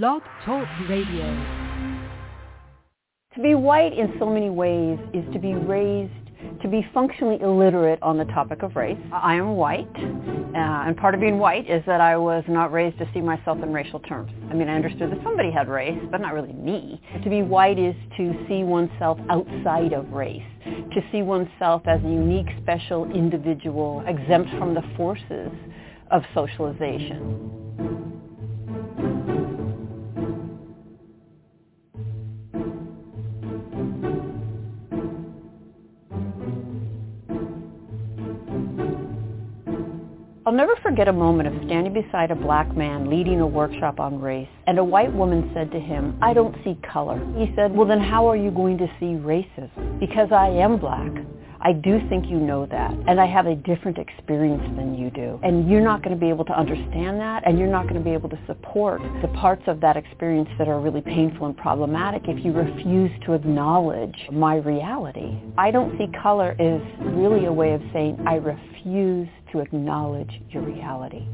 Blog Talk Radio. To be white in so many ways is to be raised to be functionally illiterate on the topic of race. I am white, uh, and part of being white is that I was not raised to see myself in racial terms. I mean, I understood that somebody had race, but not really me. To be white is to see oneself outside of race, to see oneself as a unique, special individual, exempt from the forces of socialization. I'll never forget a moment of standing beside a black man leading a workshop on race, and a white woman said to him, I don't see color. He said, well then how are you going to see racism? Because I am black. I do think you know that, and I have a different experience than you do. And you're not going to be able to understand that, and you're not going to be able to support the parts of that experience that are really painful and problematic if you refuse to acknowledge my reality. I don't see color is really a way of saying I refuse to acknowledge your reality.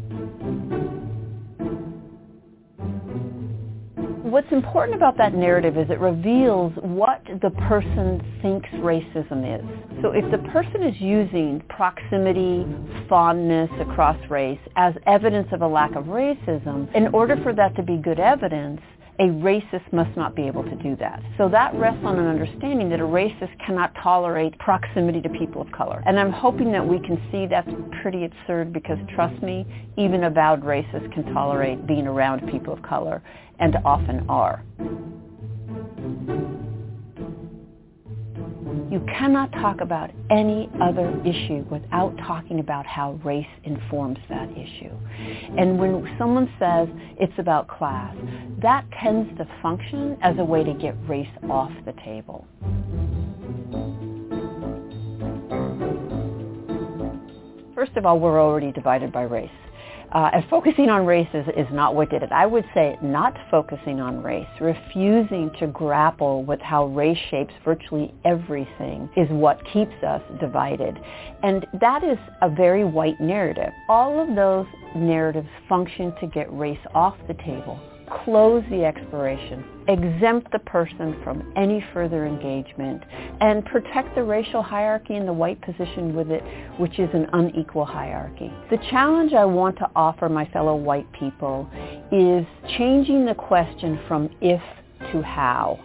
What's important about that narrative is it reveals what the person thinks racism is. So if the person is using proximity, fondness across race as evidence of a lack of racism, in order for that to be good evidence, a racist must not be able to do that. So that rests on an understanding that a racist cannot tolerate proximity to people of color. And I'm hoping that we can see that's pretty absurd because trust me, even avowed racists can tolerate being around people of color and often are. You cannot talk about any other issue without talking about how race informs that issue. And when someone says it's about class, that tends to function as a way to get race off the table. First of all, we're already divided by race. Uh, and focusing on race is, is not what did it. I would say not focusing on race, refusing to grapple with how race shapes virtually everything is what keeps us divided. And that is a very white narrative. All of those narratives function to get race off the table close the expiration, exempt the person from any further engagement, and protect the racial hierarchy and the white position with it, which is an unequal hierarchy. The challenge I want to offer my fellow white people is changing the question from if to how.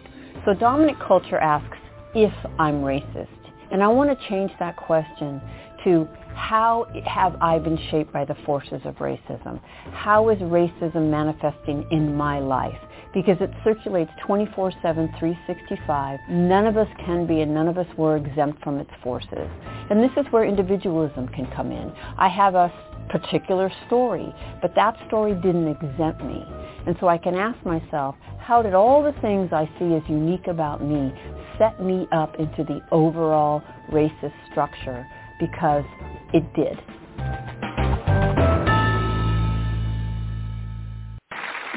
So dominant culture asks if I'm racist. And I want to change that question to how have I been shaped by the forces of racism? How is racism manifesting in my life? Because it circulates 24-7, 365. None of us can be and none of us were exempt from its forces. And this is where individualism can come in. I have a particular story, but that story didn't exempt me. And so I can ask myself, how did all the things I see as unique about me set me up into the overall racist structure because it did.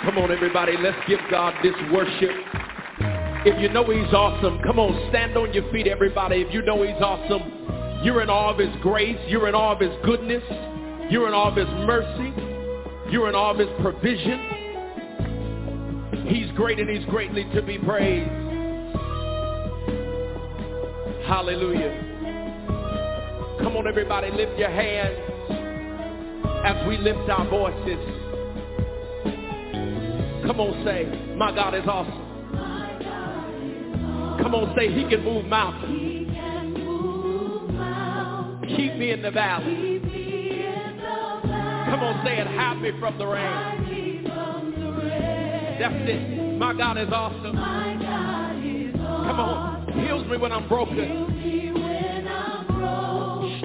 Come on, everybody, let's give God this worship. If you know he's awesome, come on, stand on your feet, everybody. If you know he's awesome, you're in awe of his grace. You're in awe of his goodness. You're in awe of his mercy. You're in awe of his provision. He's great and he's greatly to be praised. Hallelujah. Come on, everybody, lift your hands as we lift our voices. Come on, say, my God is awesome. Come on, say, he can move mountains. Keep me in the valley. Come on, say it, hide me from the rain. That's it. My God is awesome. Come on, heals me when I'm broken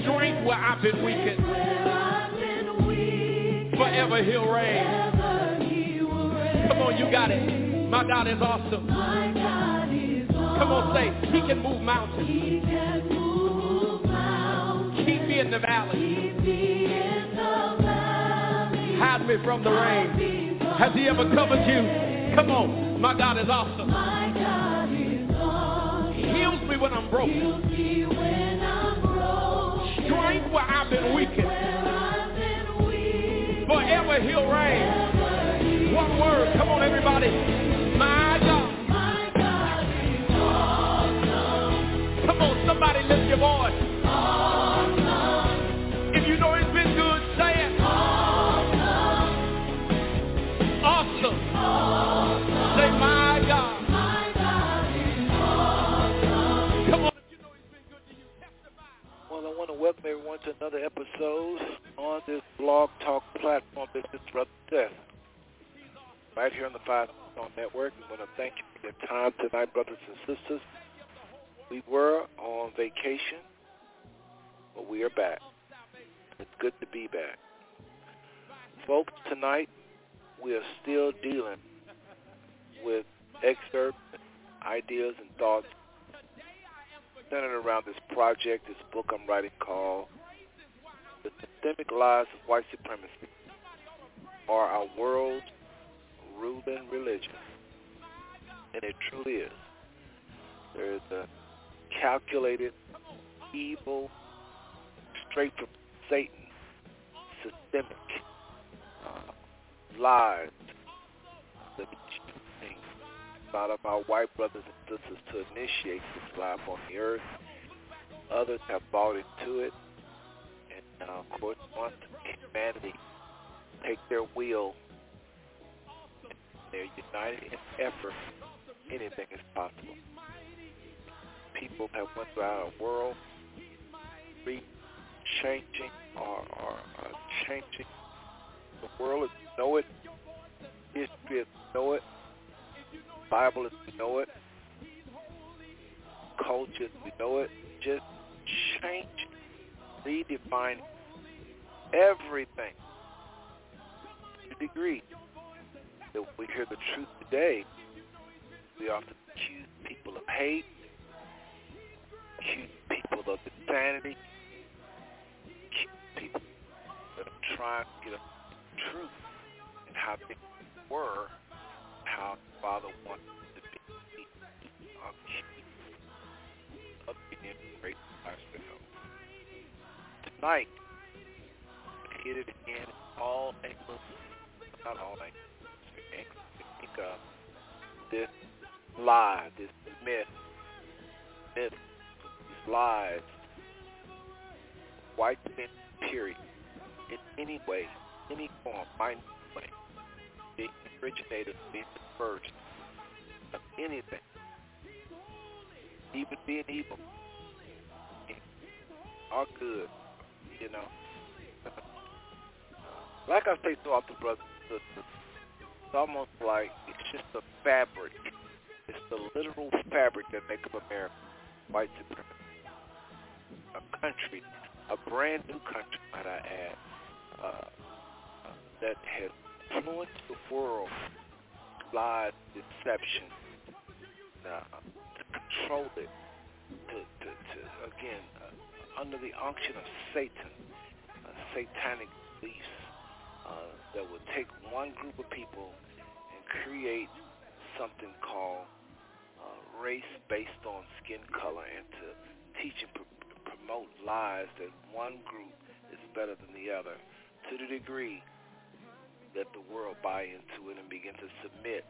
strength where I've been weakened. Forever he'll reign. Come on, you got it. My God is awesome. Come on, say, he can move mountains. Keep me in the valley. Hide me from the rain. Has he ever covered you? Come on, my God is awesome. Heals me when I'm broken strength where I've been weakened. Forever he'll reign. One word. Come on, everybody. My God. My God Come on, somebody lift your voice. This blog talk platform. Is Brother Seth. Right here on the Five Stone Network. We want to thank you for your time tonight, brothers and sisters. We were on vacation, but we are back. It's good to be back. Folks, tonight we are still dealing with excerpts, ideas, and thoughts centered around this project, this book I'm writing called The Systemic Lies of White Supremacy Are Our World's Ruling Religion. And it truly is. There is a calculated, evil, straight from Satan, systemic uh, lies that a lot of our white brothers and sisters to initiate this life on the earth. Others have bought into it. And uh, of course, once humanity take their will they're united in effort, anything is possible. People have went throughout our world re-changing or, or, or changing the world we know it, history we know it, Bible as we know it, culture as we know it, just change, redefine everything to a degree that we hear the truth today. We often accuse people of hate, accuse people of insanity, accuse people that are trying to get a truth and how things were how Father wants to be of of being great ourselves. Tonight, hit it again all angles, not all angles, think of this lie, this myth, myth, these lies, white men, period, in any way, any form, mind way, the originator being the first of anything, even being evil, are good, you know. like I say so often, brothers and sisters, it's almost like it's just a fabric. It's the literal fabric that makes up America, white supremacy. A country, a brand new country, might I add, uh, that has influenced the world, lies, deception, uh, to control it, to, to, to again, uh, under the unction of Satan, uh, satanic beliefs uh, that would take one group of people and create something called uh, race based on skin color and to teach and pr- promote lies that one group is better than the other. To the degree let the world buy into it and begin to submit,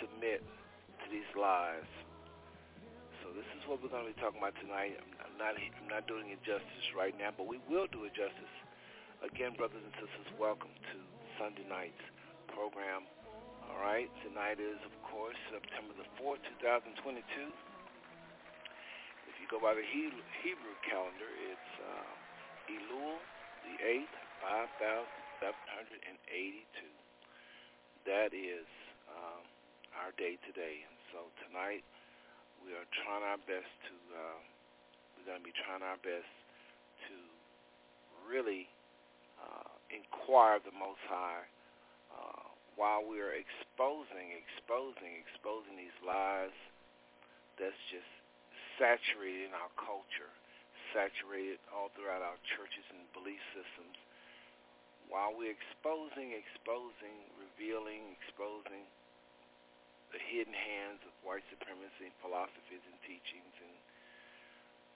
submit to these lies. So this is what we're going to be talking about tonight. I'm not, I'm not doing it justice right now, but we will do it justice. Again, brothers and sisters, welcome to Sunday night's program. All right, tonight is, of course, September the 4th, 2022. If you go by the Hebrew calendar, it's uh, Elul, the 8th, 5000. 782. That is um, our day today. And so tonight we are trying our best to, uh, we're going to be trying our best to really uh, inquire the Most High uh, while we are exposing, exposing, exposing these lies that's just saturated in our culture, saturated all throughout our churches and belief systems while we're exposing, exposing, revealing, exposing the hidden hands of white supremacy philosophies and teachings and,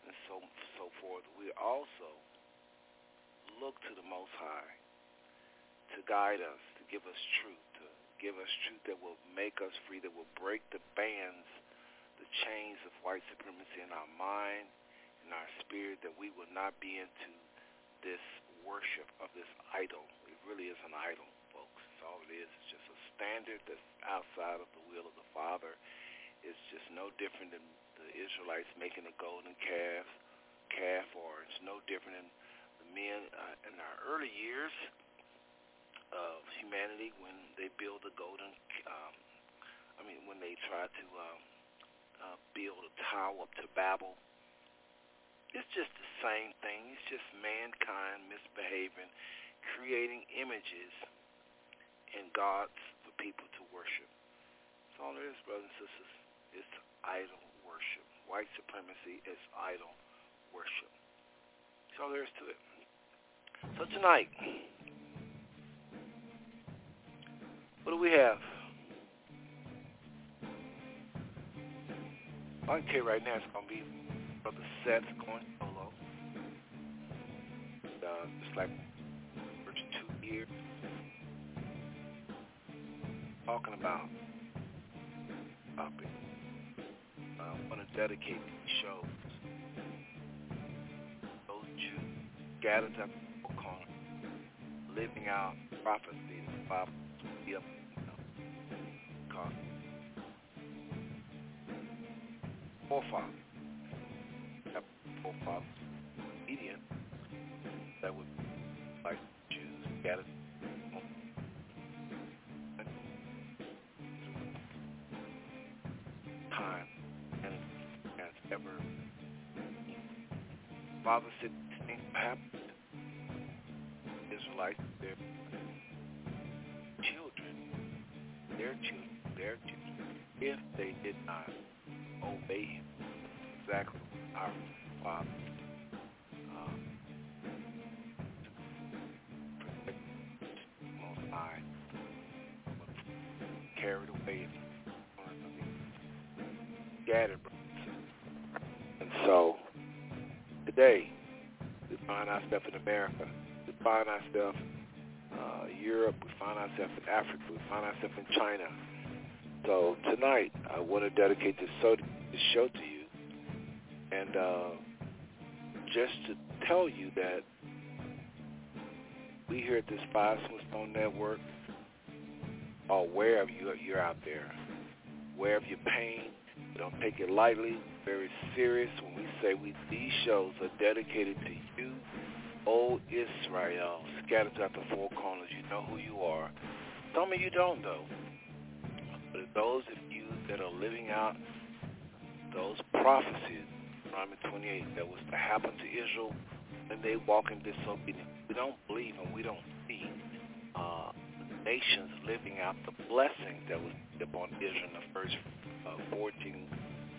and so so forth, we also look to the Most High to guide us, to give us truth, to give us truth that will make us free, that will break the bands, the chains of white supremacy in our mind, in our spirit, that we will not be into this worship of this idol. It really is an idol, folks. It's all it is. It's just a standard that's outside of the will of the Father. It's just no different than the Israelites making a golden calf, calf, or it's no different than the men uh, in our early years of humanity when they build the golden, um, I mean, when they try to um, uh, build a tower up to Babel. It's just the same thing. It's just mankind misbehaving, creating images and gods for people to worship. That's all there is, brothers and sisters. It's idol worship. White supremacy is idol worship. That's all there is to it. So tonight, what do we have? I can right now it's going to be Brother Seth going solo. Uh, just like first two years. Talking about topic. Uh, I want to dedicate these shows those Jews scattered up corner, living out prophecy in the Bible. Because forefathers, forefathers, obedient, that would like Jews scattered time and has ever Father said things happen. Israelites, their children, their children, their children, if they did not obey him, exactly our Um, most high, carried away scattered. And so, today, we find ourselves in America. We find ourselves uh, Europe. We find ourselves in Africa. We find ourselves in China. So tonight, I want to dedicate this show to you, and uh, just to tell you that we here at this Five Network are aware of you. You're out there, aware of your pain, don't take it lightly. Very serious when we say we these shows are dedicated to you, O Israel, scattered throughout the four corners. You know who you are. Some of you don't though. But those of you that are living out those prophecies, Deuteronomy 28, that was to happen to Israel when they walk in disobedience. We don't believe and we don't see uh, nations living out the blessings that was upon Israel in the first uh, 14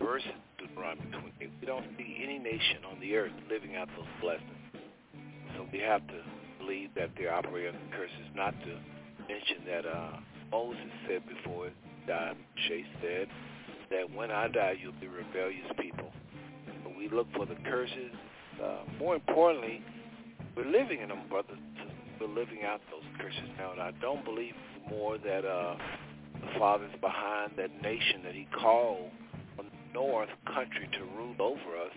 verses of Deuteronomy 28. We don't see any nation on the earth living out those blessings. So we have to believe that they're operating under curses, not to mention that uh, Moses said before he died, Chase said, that when I die, you'll be rebellious people. We look for the curses. Uh, more importantly, we're living in them, brothers. We're living out those curses now, and I don't believe more that uh, the Father's behind that nation that he called the north country to rule over us.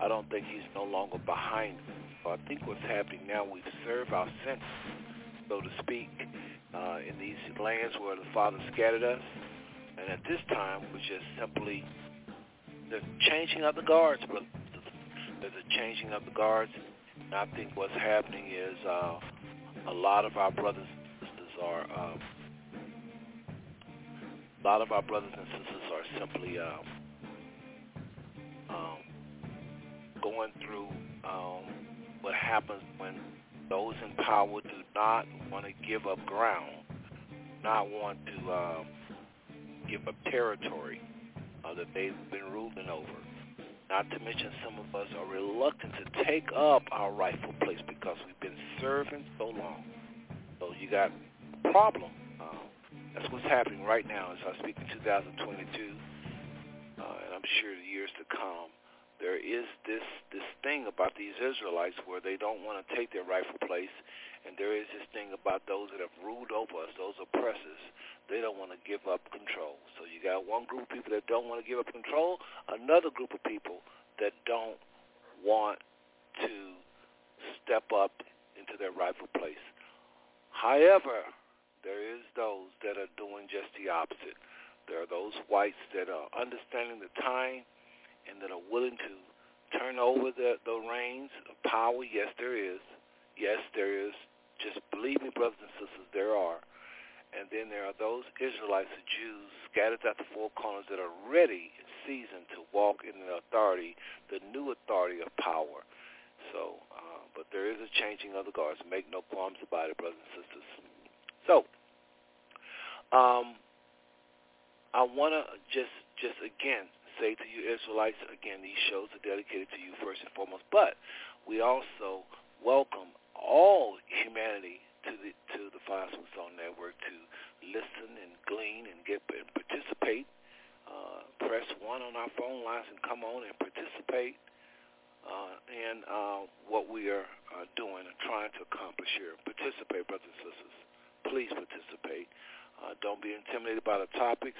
I don't think he's no longer behind us. So I think what's happening now, we've served our sentence, so to speak, uh, in these lands where the Father scattered us. And at this time, we're just simply the changing of the guards, brother. There's a changing of the guards. And I think what's happening is uh, a lot of our brothers and sisters are um, a lot of our brothers and sisters are simply um, um, going through um, what happens when those in power do not want to give up ground, not want to um, give up territory uh, that they've been ruling over. Not to mention some of us are reluctant to take up our rightful place because we've been serving so long. So you got a problem that's what's happening right now as I speak in 2022, uh, and I'm sure the years to come. There is this this thing about these Israelites where they don't want to take their rightful place, and there is this thing about those that have ruled over us, those oppressors. They don't want to give up control. So you got one group of people that don't want to give up control, another group of people that don't want to step up into their rightful place. However, there is those that are doing just the opposite. There are those whites that are understanding the time and that are willing to turn over the, the reins of power? Yes, there is. Yes, there is. Just believe me, brothers and sisters, there are. And then there are those Israelites, the Jews, scattered at the four corners that are ready and seasoned to walk in the authority, the new authority of power. So, uh, but there is a changing of the guards. Make no qualms about it, brothers and sisters. So, um, I want to just, just again say to you Israelites, again, these shows are dedicated to you first and foremost, but we also welcome all humanity to the to the Five Smooth Stone Network to listen and glean and get and participate. Uh, press one on our phone lines and come on and participate uh, in uh, what we are uh, doing and trying to accomplish here. Participate, brothers and sisters. Please participate. Uh, don't be intimidated by the topics.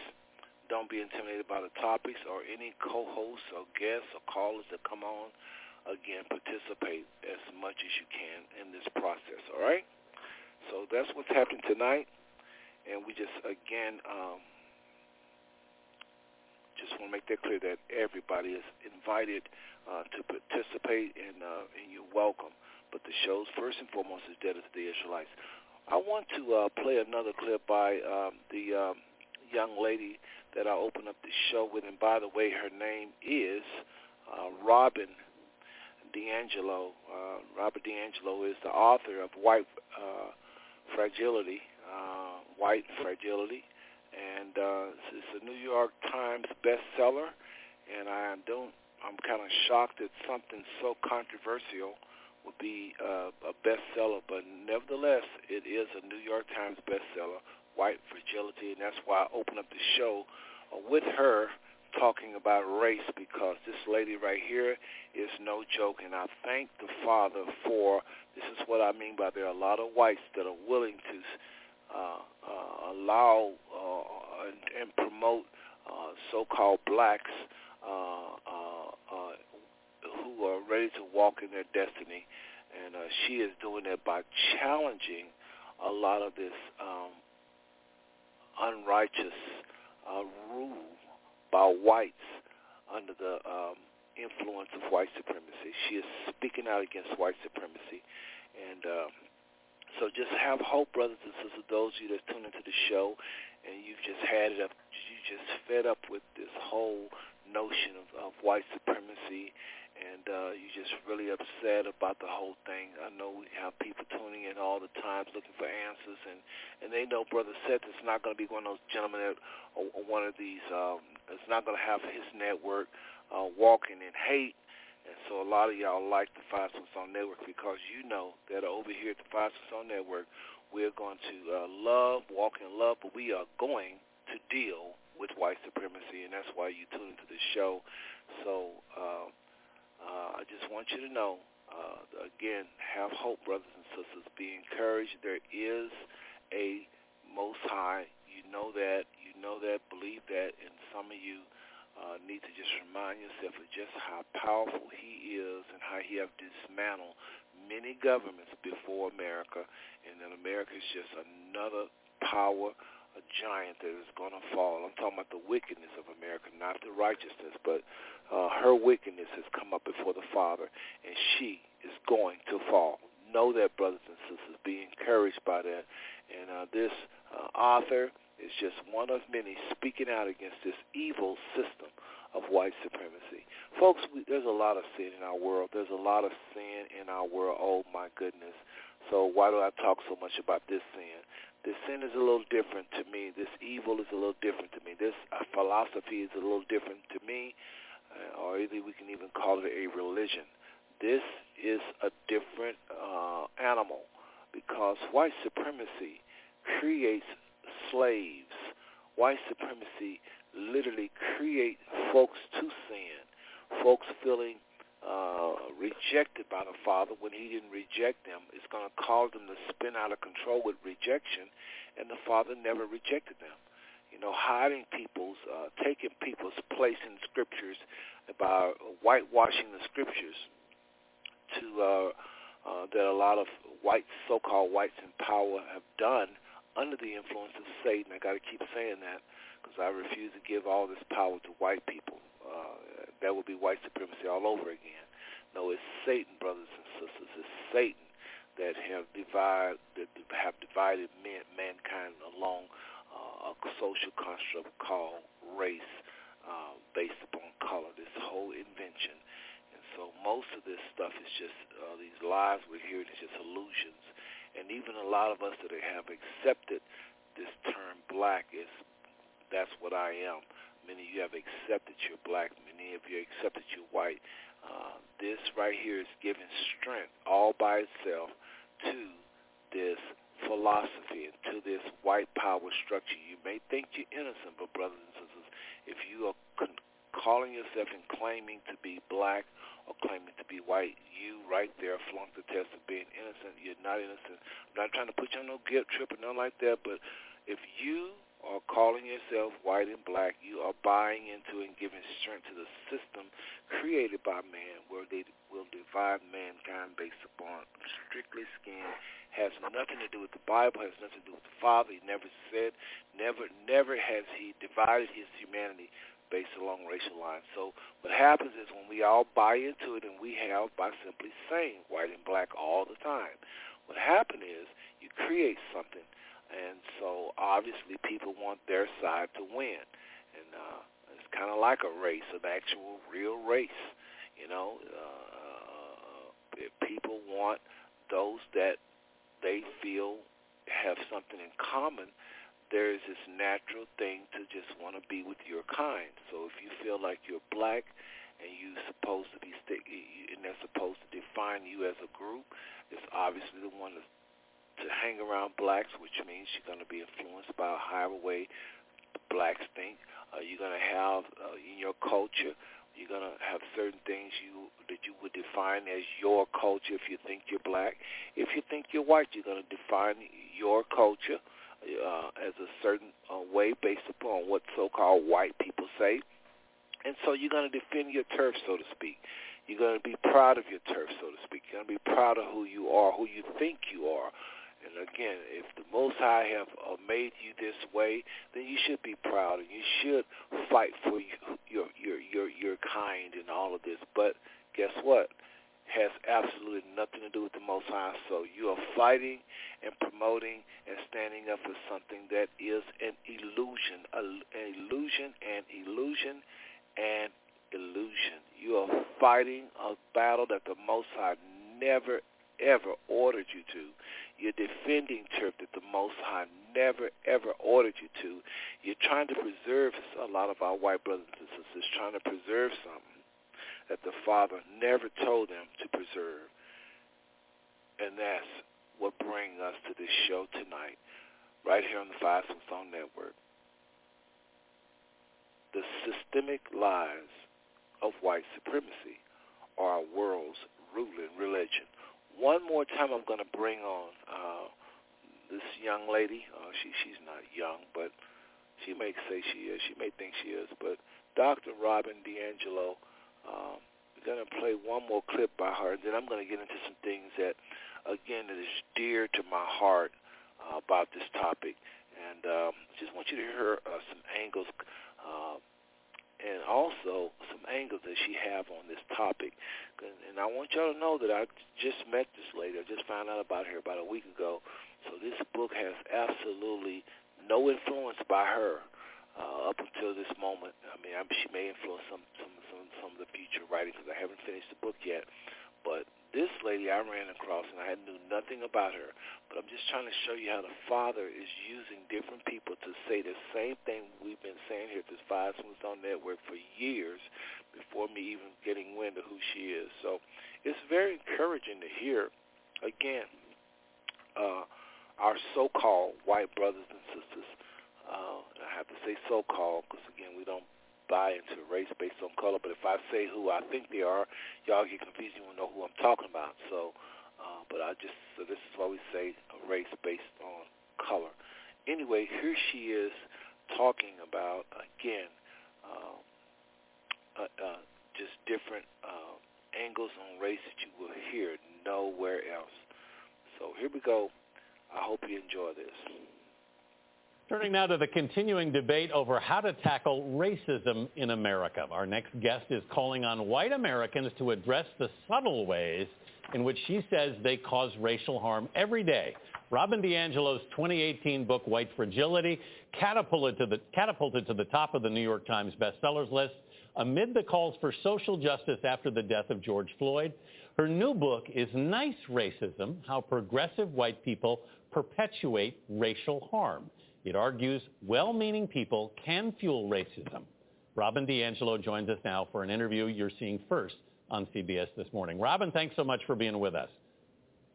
Don't be intimidated by the topics or any co-hosts or guests or callers that come on. Again, participate as much as you can in this process, all right? So that's what's happening tonight. And we just, again, um, just want to make that clear that everybody is invited uh, to participate and, uh, and you're welcome. But the show's first and foremost is dedicated to the Israelites. I want to uh, play another clip by um, the um, young lady that I opened up the show with. And by the way, her name is uh, Robin DiAngelo. Uh, Robert DiAngelo is the author of White uh, Fragility, uh, White Fragility, and uh, it's a New York Times bestseller. And I don't, I'm kind of shocked that something so controversial would be uh, a bestseller, but nevertheless, it is a New York Times bestseller, White Fragility, and that's why I opened up the show uh, with her talking about race because this lady right here is no joke, and I thank the Father for this is what I mean by there are a lot of whites that are willing to uh, uh, allow uh, and, and promote uh, so-called blacks uh, uh, uh, who are ready to walk in their destiny, and uh, she is doing that by challenging a lot of this um, unrighteous uh, rule by whites under the um, influence of white supremacy. She is speaking out against white supremacy. And uh, so just have hope, brothers and sisters, those of you that tune into the show and you've just had it up, you just fed up with this whole notion of, of white supremacy and uh, you're just really upset about the whole thing. I know we have people tuning in all the time looking for answers, and and they know Brother Seth is not going to be one of those gentlemen that or, or one of these. Um, it's not going to have his network uh, walking in hate. And so a lot of y'all like the Five Smooth Network because you know that over here at the Five Smooth Network, we're going to uh, love, walk in love, but we are going to deal with white supremacy, and that's why you tune into the show. So uh, uh, I just want you to know, uh, again, have hope, brothers and sisters. Be encouraged. There is a Most High. You know that. You know that. Believe that. And some of you uh, need to just remind yourself of just how powerful He is and how He have dismantled many governments before America, and that America is just another power a giant that is going to fall. I'm talking about the wickedness of America, not the righteousness, but uh, her wickedness has come up before the Father, and she is going to fall. Know that, brothers and sisters. Be encouraged by that. And uh, this uh, author is just one of many speaking out against this evil system of white supremacy. Folks, we, there's a lot of sin in our world. There's a lot of sin in our world. Oh, my goodness. So why do I talk so much about this sin? This sin is a little different to me. This evil is a little different to me. This uh, philosophy is a little different to me, uh, or either we can even call it a religion. This is a different uh, animal because white supremacy creates slaves. White supremacy literally creates folks to sin, folks feeling uh, rejected by the Father when he didn't reject them. It's going to cause them to spin out of control with rejection, and the Father never rejected them. You know, hiding people's, uh, taking people's place in scriptures by whitewashing the scriptures to uh, uh, that a lot of white, so-called whites in power have done under the influence of Satan. I got to keep saying that because I refuse to give all this power to white people. Uh, that would be white supremacy all over again. No, it's Satan, brothers and sisters. It's Satan that have divided that have divided man, mankind along uh, a social construct called race, uh, based upon color. This whole invention, and so most of this stuff is just uh, these lies we're hearing is just illusions, and even a lot of us that have accepted this term black is that's what I am. Many of you have accepted you're black. Many of you accepted you're white. Uh, this right here is giving strength all by itself to this philosophy and to this white power structure. You may think you're innocent, but brothers and sisters, if you are con- calling yourself and claiming to be black or claiming to be white, you right there flunked the test of being innocent. You're not innocent. I'm not trying to put you on no guilt trip or nothing like that, but if you are calling yourself white and black, you are buying into and giving strength to the system created by man where they will divide mankind based upon strictly skin, has nothing to do with the Bible, has nothing to do with the Father. He never said, never, never has he divided his humanity based along racial lines. So what happens is when we all buy into it, and we have by simply saying white and black all the time, what happens is you create something – and so obviously people want their side to win, and uh, it's kind of like a race, an actual real race. You know, uh, people want those that they feel have something in common. There is this natural thing to just want to be with your kind. So if you feel like you're black and you're supposed to be, st- and they're supposed to define you as a group, it's obviously the one that's to hang around blacks, which means you're going to be influenced by however way blacks think. Uh, you're going to have uh, in your culture, you're going to have certain things you that you would define as your culture if you think you're black. If you think you're white, you're going to define your culture uh, as a certain uh, way based upon what so-called white people say. And so you're going to defend your turf, so to speak. You're going to be proud of your turf, so to speak. You're going to be proud of who you are, who you think you are. And again, if the Most High have uh, made you this way, then you should be proud and you should fight for your your your your kind and all of this. But guess what? Has absolutely nothing to do with the Most High. So you are fighting and promoting and standing up for something that is an illusion, an illusion, and illusion, and illusion. You are fighting a battle that the Most High never ever ordered you to. You're defending turf that the Most High never, ever ordered you to. You're trying to preserve, a lot of our white brothers and sisters trying to preserve something that the Father never told them to preserve. And that's what brings us to this show tonight, right here on the Five Stone Network. The systemic lies of white supremacy are our world's ruling religion one more time, I'm going to bring on uh, this young lady. Uh, she she's not young, but she may say she is. She may think she is. But Dr. Robin DiAngelo, um, we're going to play one more clip by her, and then I'm going to get into some things that, again, that is dear to my heart uh, about this topic. And um, just want you to hear uh, some angles uh, and also some angles that she have on this topic. And I want y'all to know that I just met this lady. I just found out about her about a week ago. So this book has absolutely no influence by her uh, up until this moment. I mean, I'm, she may influence some some some some of the future writing because I haven't finished the book yet. But this lady I ran across, and I knew nothing about her, but I'm just trying to show you how the Father is using different people to say the same thing we've been saying here at this Five Smooth Stone Network for years before me even getting wind of who she is. So it's very encouraging to hear, again, uh, our so-called white brothers and sisters. Uh, I have to say so-called because, again, we don't buy into race based on color, but if I say who I think they are, y'all get confused. You won't know who I'm talking about. So, uh, but I just so this is why we say race based on color. Anyway, here she is talking about again, uh, uh, uh, just different uh, angles on race that you will hear nowhere else. So here we go. I hope you enjoy this. Turning now to the continuing debate over how to tackle racism in America. Our next guest is calling on white Americans to address the subtle ways in which she says they cause racial harm every day. Robin DiAngelo's 2018 book, White Fragility, catapulted to, the, catapulted to the top of the New York Times bestsellers list amid the calls for social justice after the death of George Floyd. Her new book is Nice Racism, How Progressive White People Perpetuate Racial Harm. It argues well-meaning people can fuel racism. Robin DiAngelo joins us now for an interview you're seeing first on CBS this morning. Robin, thanks so much for being with us.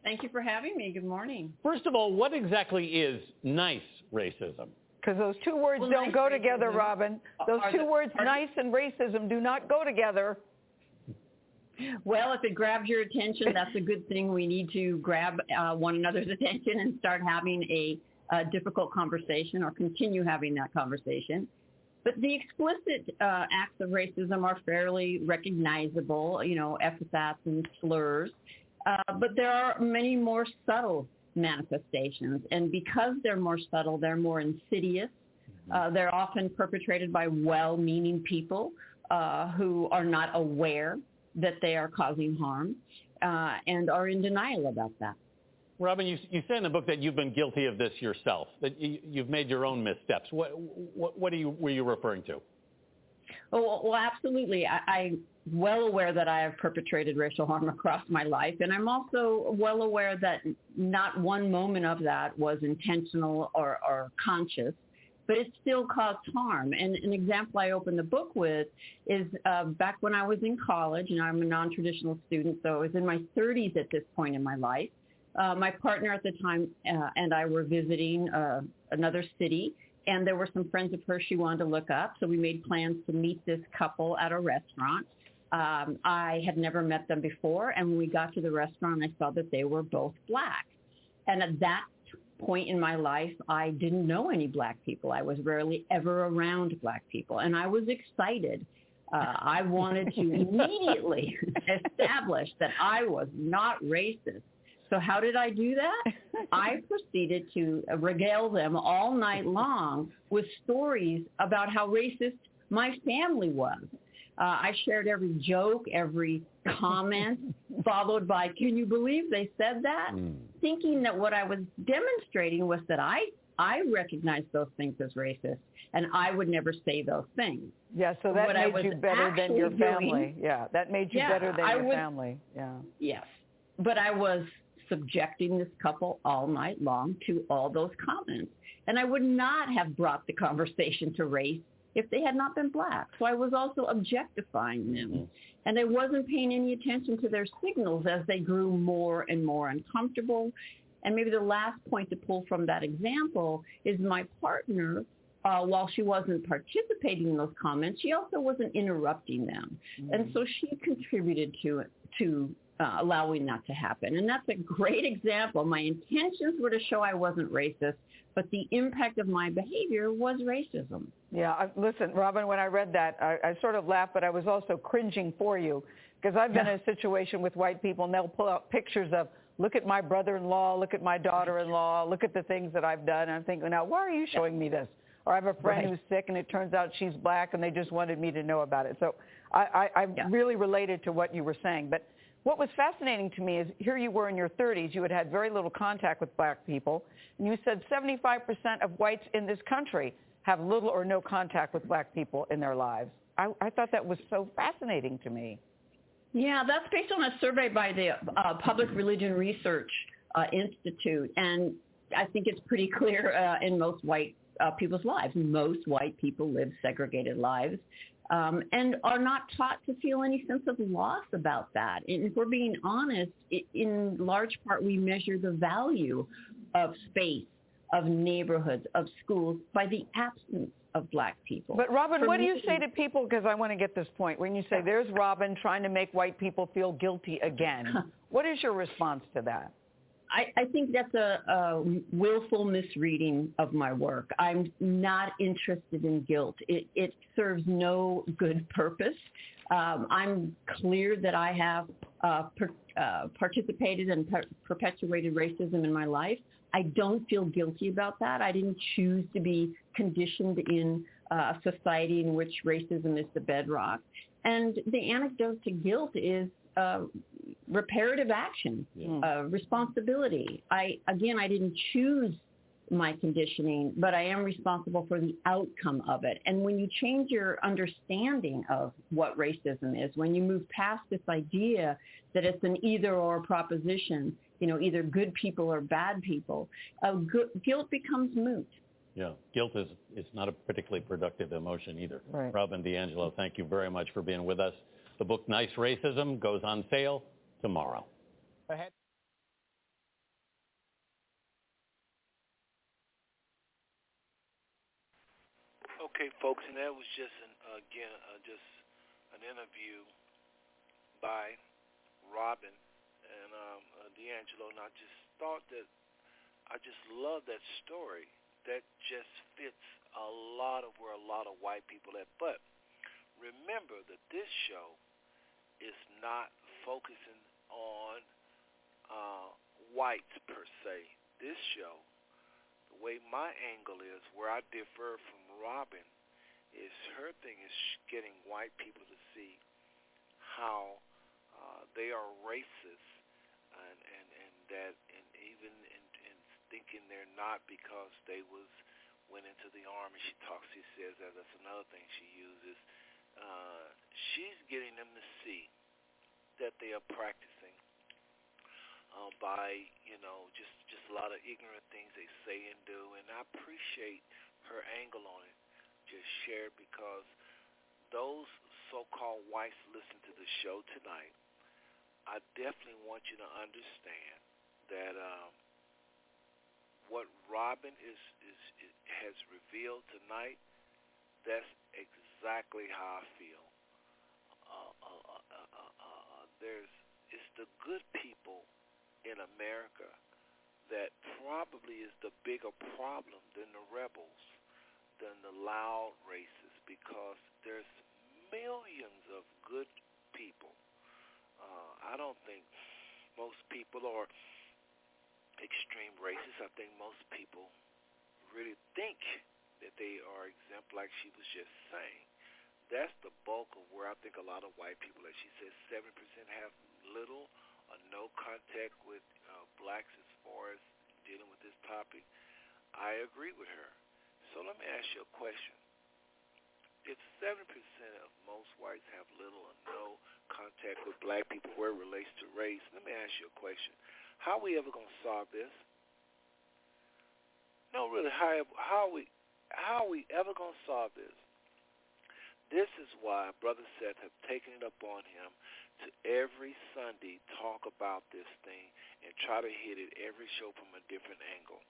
Thank you for having me. Good morning. First of all, what exactly is nice racism? Because those two words well, don't nice go together, Robin. Those two the, words, nice and racism, do not go together. Well, if it grabs your attention, that's a good thing. We need to grab uh, one another's attention and start having a a difficult conversation or continue having that conversation. But the explicit uh, acts of racism are fairly recognizable, you know, epithets and slurs. Uh, but there are many more subtle manifestations. And because they're more subtle, they're more insidious. Mm-hmm. Uh, they're often perpetrated by well-meaning people uh, who are not aware that they are causing harm uh, and are in denial about that. Robin, you, you say in the book that you've been guilty of this yourself, that you, have made your own missteps. What, what, what you, were you referring to? Oh, well, absolutely. I, I'm well aware that I have perpetrated racial harm across my life, and I'm also well aware that not one moment of that was intentional or, or conscious, but it still caused harm. And an example I open the book with is uh, back when I was in college, and I'm a non-traditional student, so I was in my 30s at this point in my life. Uh, my partner at the time uh, and I were visiting uh, another city, and there were some friends of hers she wanted to look up. So we made plans to meet this couple at a restaurant. Um, I had never met them before, and when we got to the restaurant, I saw that they were both black. And at that point in my life, I didn't know any black people. I was rarely ever around black people, and I was excited. Uh, I wanted to immediately establish that I was not racist so how did I do that? I proceeded to regale them all night long with stories about how racist my family was. Uh, I shared every joke, every comment, followed by, can you believe they said that? Mm. Thinking that what I was demonstrating was that I, I recognized those things as racist and I would never say those things. Yeah, so that what made you better than your family. Doing, yeah, that made you yeah, better than I your was, family. Yeah. Yes. But I was subjecting this couple all night long to all those comments. And I would not have brought the conversation to race if they had not been black. So I was also objectifying them. Mm-hmm. And I wasn't paying any attention to their signals as they grew more and more uncomfortable. And maybe the last point to pull from that example is my partner, uh, while she wasn't participating in those comments, she also wasn't interrupting them. Mm-hmm. And so she contributed to, to uh, allowing that to happen. And that's a great example. My intentions were to show I wasn't racist, but the impact of my behavior was racism. Yeah, I, listen, Robin, when I read that, I, I sort of laughed, but I was also cringing for you because I've been yeah. in a situation with white people and they'll pull out pictures of, look at my brother-in-law, look at my daughter-in-law, look at the things that I've done. And I'm thinking, now, why are you showing me this? Or I have a friend right. who's sick and it turns out she's black and they just wanted me to know about it. So I, I, I yeah. really related to what you were saying. But what was fascinating to me is here you were in your 30s, you had had very little contact with black people, and you said 75% of whites in this country have little or no contact with black people in their lives. I, I thought that was so fascinating to me. Yeah, that's based on a survey by the uh, Public Religion Research uh, Institute, and I think it's pretty clear uh, in most white uh, people's lives. Most white people live segregated lives um, and are not taught to feel any sense of loss about that. And if we're being honest, it, in large part, we measure the value of space, of neighborhoods, of schools by the absence of black people. But Robin, For what me, do you say to people, because I want to get this point, when you say there's Robin trying to make white people feel guilty again, what is your response to that? I, I think that's a, a willful misreading of my work. I'm not interested in guilt. It, it serves no good purpose. Um, I'm clear that I have uh, per, uh, participated and per- perpetuated racism in my life. I don't feel guilty about that. I didn't choose to be conditioned in uh, a society in which racism is the bedrock. And the antidote to guilt is uh, reparative action, yeah. uh, responsibility. I again, I didn't choose my conditioning, but I am responsible for the outcome of it. And when you change your understanding of what racism is, when you move past this idea that it's an either or proposition, you know, either good people or bad people, uh, good, guilt becomes moot. Yeah, guilt is, is not a particularly productive emotion either. Right. Robin DiAngelo, thank you very much for being with us. The book Nice Racism goes on sale tomorrow. Ahead. Okay, folks, and that was just an, uh, again uh, just an interview by Robin and um, uh, DiAngelo, and I just thought that I just love that story. That just fits a lot of where a lot of white people at. But remember that this show is not focusing on uh, whites per se. This show the way my angle is, where I differ from Robin, is her thing is getting white people to see how uh, they are racist, and and and that, and even in, in thinking they're not because they was went into the army. She talks. She says that that's another thing she uses. Uh, she's getting them to see that they are practicing uh, by you know just just a lot of ignorant things they say and do, and I appreciate her angle on it. Just shared because those so-called whites listen to the show tonight. I definitely want you to understand that um, what Robin is, is, is has revealed tonight. That's exactly how I feel. Uh, uh, uh, there's it's the good people in America that probably is the bigger problem than the rebels, than the loud racists, because there's millions of good people. Uh, I don't think most people are extreme racists. I think most people really think that they are exempt, like she was just saying. That's the bulk of where I think a lot of white people, as she says, 7% have little or no contact with uh, blacks as far as dealing with this topic, I agree with her. So let me ask you a question. If 7% of most whites have little or no contact with black people where it relates to race, let me ask you a question. How are we ever going to solve this? No, really, how, how, are we, how are we ever going to solve this? This is why Brother Seth have taken it upon him to every Sunday talk about this thing and try to hit it every show from a different angle.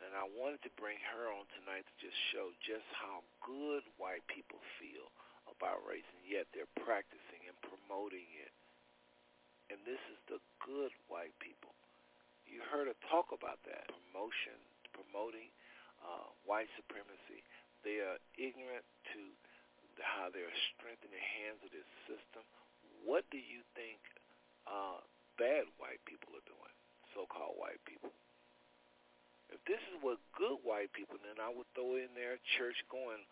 And I wanted to bring her on tonight to just show just how good white people feel about race, and yet they're practicing and promoting it. And this is the good white people. You heard her talk about that promotion, promoting uh, white supremacy. They are ignorant to how they're strengthening the hands of this system what do you think uh, bad white people are doing, so-called white people? If this is what good white people, then I would throw in there church-going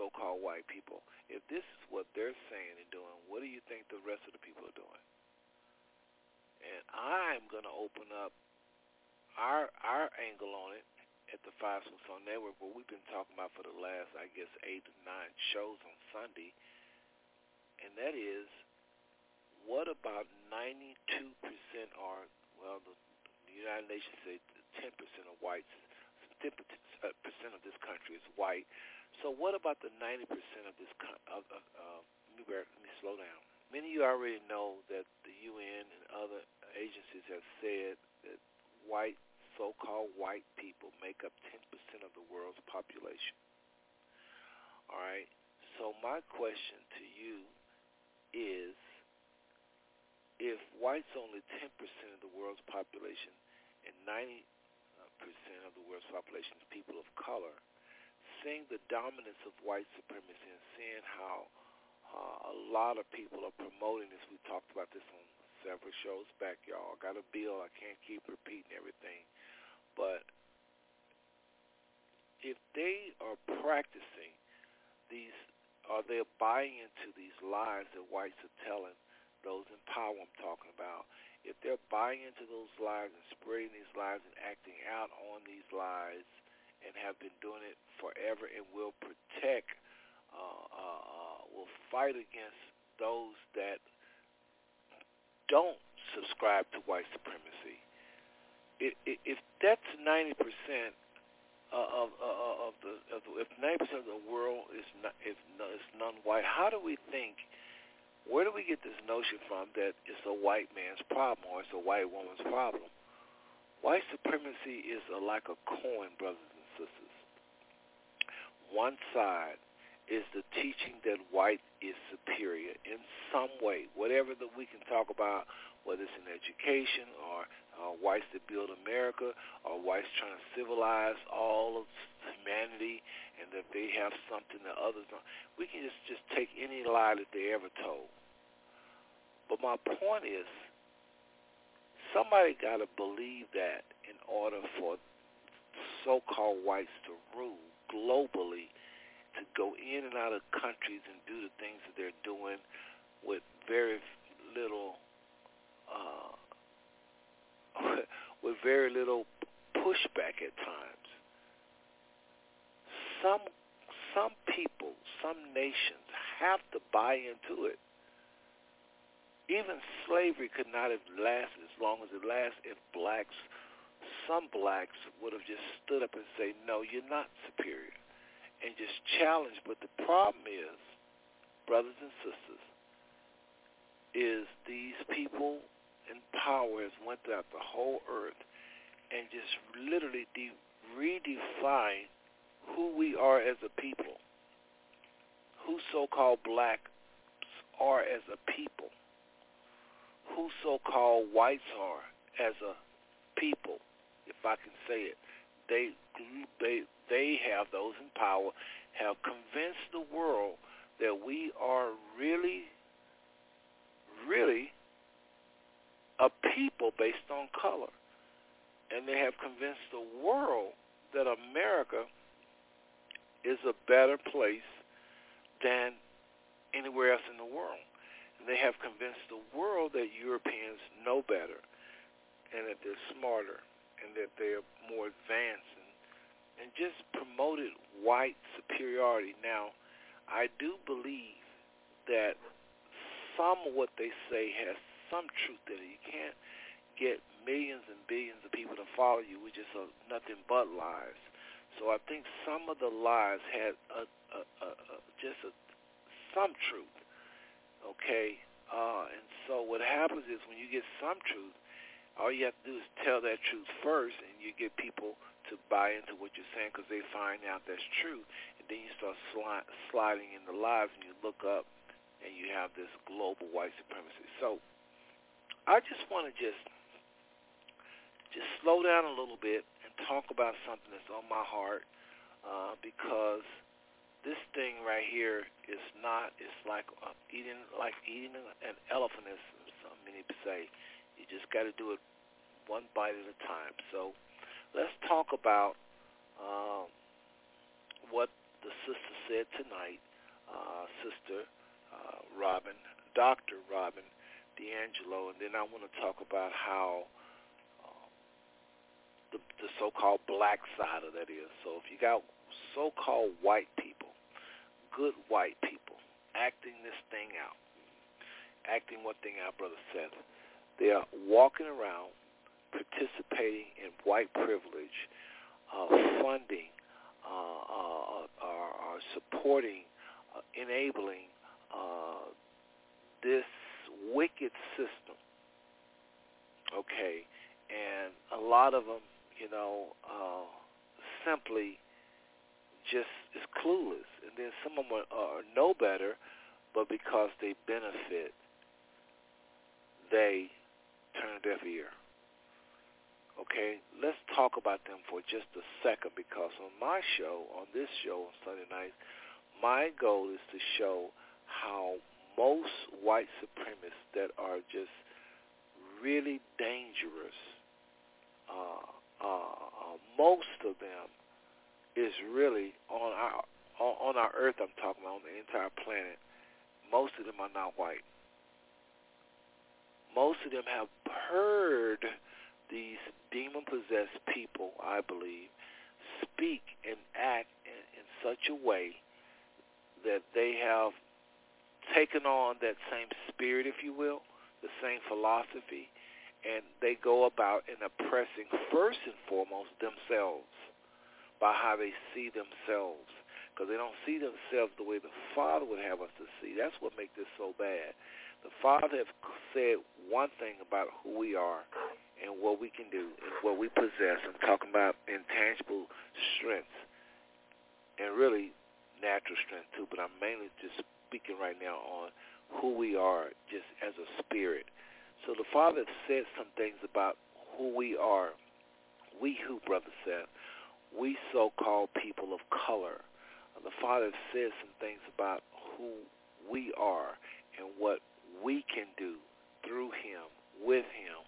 so-called white people. If this is what they're saying and doing, what do you think the rest of the people are doing? And I'm going to open up our our angle on it at the Five Smooth Stone Network, what we've been talking about for the last, I guess, eight to nine shows on Sunday, and that is what about 92% are, well, the, the United Nations say 10% of whites, 10% of this country is white. So what about the 90% of this, of, of, uh, let me slow down. Many of you already know that the UN and other agencies have said that white, so-called white people make up 10% of the world's population. All right. So my question to you is, if whites only 10% of the world's population and 90% of the world's population is people of color, seeing the dominance of white supremacy and seeing how uh, a lot of people are promoting this, we talked about this on several shows back, y'all. I got a bill. I can't keep repeating everything. But if they are practicing these, are they buying into these lies that whites are telling those in power I'm talking about? If they're buying into those lies and spreading these lies and acting out on these lies and have been doing it forever and will protect, uh, uh, uh, will fight against those that don't subscribe to white supremacy. If that's 90% Uh, of, uh, uh, of, the, of the, if 90% of the world is not, is, is non-white, how do we think? Where do we get this notion from that it's a white man's problem or it's a white woman's problem? White supremacy is a, like a coin, brothers and sisters. One side is the teaching that white is superior in some way, whatever that we can talk about, whether it's in education or uh, whites that build America or whites trying to civilize all of humanity and that they have something that others don't. We can just, just take any lie that they ever told. But my point is, somebody got to believe that in order for so-called whites to rule globally, to go in and out of countries and do the things that they're doing with very little uh, with very little pushback at times. Some some people, some nations have to buy into it. Even slavery could not have lasted as long as it lasted if blacks, some blacks would have just stood up and say, no, you're not superior, and just challenge. But the problem is, brothers and sisters, is these people and power has went throughout the whole earth and just literally de- redefine who we are as a people, who so-called blacks are as a people, who so-called whites are as a people, if I can say it. They they they have those in power have convinced the world that we are really really a people based on color. And they have convinced the world that America is a better place than anywhere else in the world. And they have convinced the world that Europeans know better and that they're smarter and that they're more advanced and, and just promoted white superiority. Now, I do believe that some of what they say has some truth it. You can't get millions and billions of people to follow you with just a, nothing but lies. So I think some of the lies had a, a, a, a, just a, some truth, okay? Uh, and so what happens is when you get some truth, all you have to do is tell that truth first, and you get people to buy into what you're saying because they find out that's true, and then you start sli- sliding in the lies, and you look up, and you have this global white supremacy. So I just want to just just slow down a little bit and talk about something that's on my heart uh, because this thing right here is not. It's like uh, eating like eating an elephant, as some many say. You just got to do it one bite at a time. So let's talk about um, what the sister said tonight, uh, Sister uh, Robin, Doctor Robin DiAngelo, and then I want to talk about how um, the, the so-called black side of that is. So if you got so-called white people, good white people, acting this thing out, acting what thing out, Brother Seth, they are walking around participating in white privilege, uh, funding, uh, uh, are, are supporting, uh, enabling uh, this wicked system. Okay, and a lot of them, you know, uh, simply just is clueless, and then some of them are, are know better, but because they benefit, they turn a deaf ear. Okay, let's talk about them for just a second because on my show, on this show on Sunday night, my goal is to show how most white supremacists that are just really dangerous uh, uh, uh, most of them is really on our on our earth. I'm talking about on the entire planet. Most of them are not white. Most of them have heard these demon-possessed people, I believe, speak and act in, in such a way that they have taken on that same spirit, if you will, the same philosophy, and they go about in oppressing first and foremost themselves by how they see themselves because they don't see themselves the way the Father would have us to see. That's what makes this so bad. The Father has said one thing about who we are and what we can do and what we possess. I'm talking about intangible strengths and really natural strength too, but I'm mainly just speaking right now on who we are just as a spirit. So the Father said some things about who we are. We who, Brother Seth, we so-called people of color. Uh, the Father says some things about who we are and what we can do through him, with him.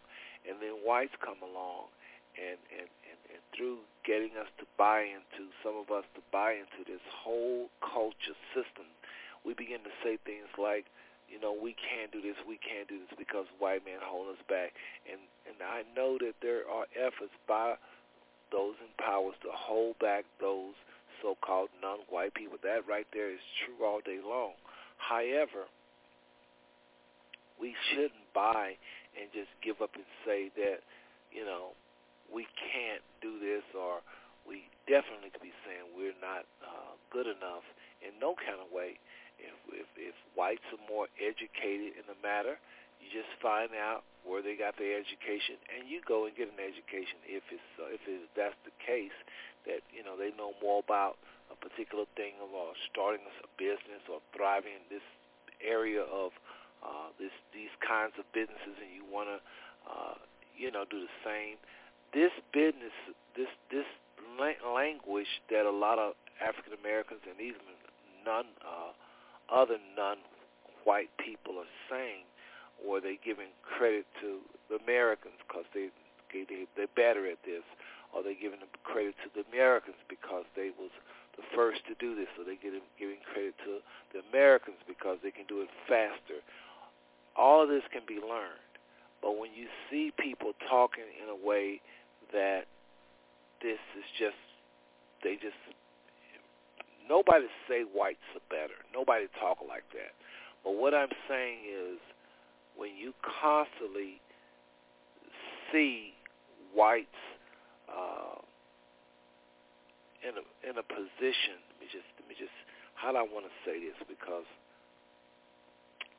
And then whites come along and, and, and, and through getting us to buy into, some of us to buy into this whole culture system, we begin to say things like, you know, we can't do this, we can't do this because white men hold us back. And and I know that there are efforts by those in powers to hold back those so-called non-white people. That right there is true all day long. However, we shouldn't buy and just give up and say that, you know, we can't do this or we definitely could be saying we're not uh, good enough in no kind of way. If, if if whites are more educated in the matter, you just find out where they got their education, and you go and get an education. If it's uh, if it's, that's the case, that you know they know more about a particular thing or starting a business or thriving in this area of uh, this these kinds of businesses, and you want to uh, you know do the same. This business, this this language that a lot of African Americans and even non uh, other non-white people are saying, or they giving credit to the Americans because they, they they're better at this, or they giving credit to the Americans because they was the first to do this, or they get giving credit to the Americans because they can do it faster. All of this can be learned, but when you see people talking in a way that this is just they just Nobody say whites are better. Nobody talk like that. But what I'm saying is when you constantly see whites uh, in a in a position, let me just let me just how do I want to say this because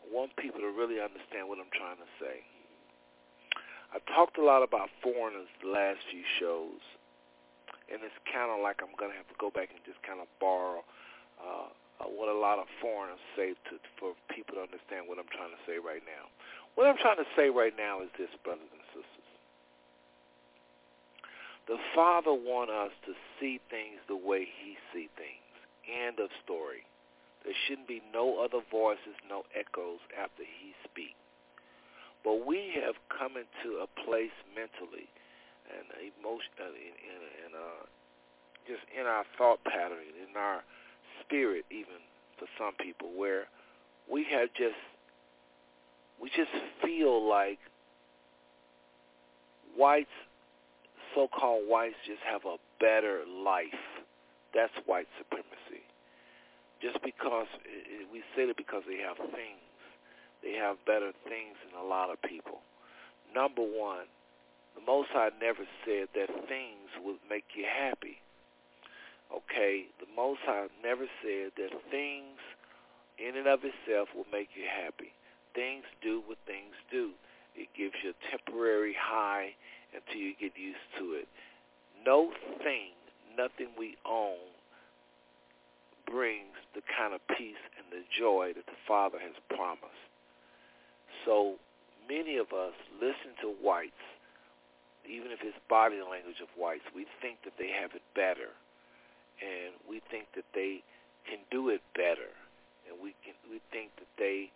I want people to really understand what I'm trying to say. I talked a lot about foreigners the last few shows and it's kind of like I'm going to have to go back and just kind of borrow uh, uh, what a lot of foreigners say to, for people to understand what I'm trying to say right now. What I'm trying to say right now is this, brothers and sisters. The Father wants us to see things the way he see things. End of story. There shouldn't be no other voices, no echoes after he speaks. But we have come into a place mentally and emotion and, and, and uh, just in our thought pattern, in our spirit, even for some people, where we have just we just feel like whites, so-called whites, just have a better life. That's white supremacy. Just because we say it because they have things, they have better things than a lot of people. Number one, the Most High never said that things would make you happy. Okay, the Most High never said that things in and of itself will make you happy. Things do what things do. It gives you a temporary high until you get used to it. No thing, nothing we own brings the kind of peace and the joy that the Father has promised. So many of us listen to whites even if it's body language of whites, we think that they have it better, and we think that they can do it better, and we can we think that they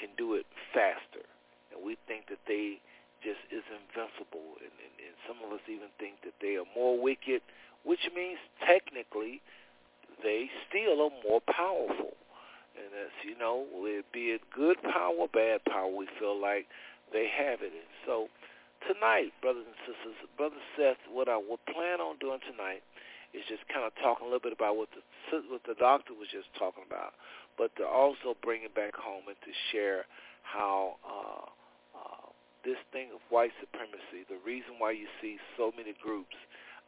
can do it faster, and we think that they just is invincible, and, and, and some of us even think that they are more wicked, which means technically they still are more powerful. And that's, you know, be it good power, bad power, we feel like they have it. And so tonight, brothers and sisters, Brother Seth, what I will plan on doing tonight is just kind of talking a little bit about what the what the doctor was just talking about, but to also bring it back home and to share how uh, uh, this thing of white supremacy, the reason why you see so many groups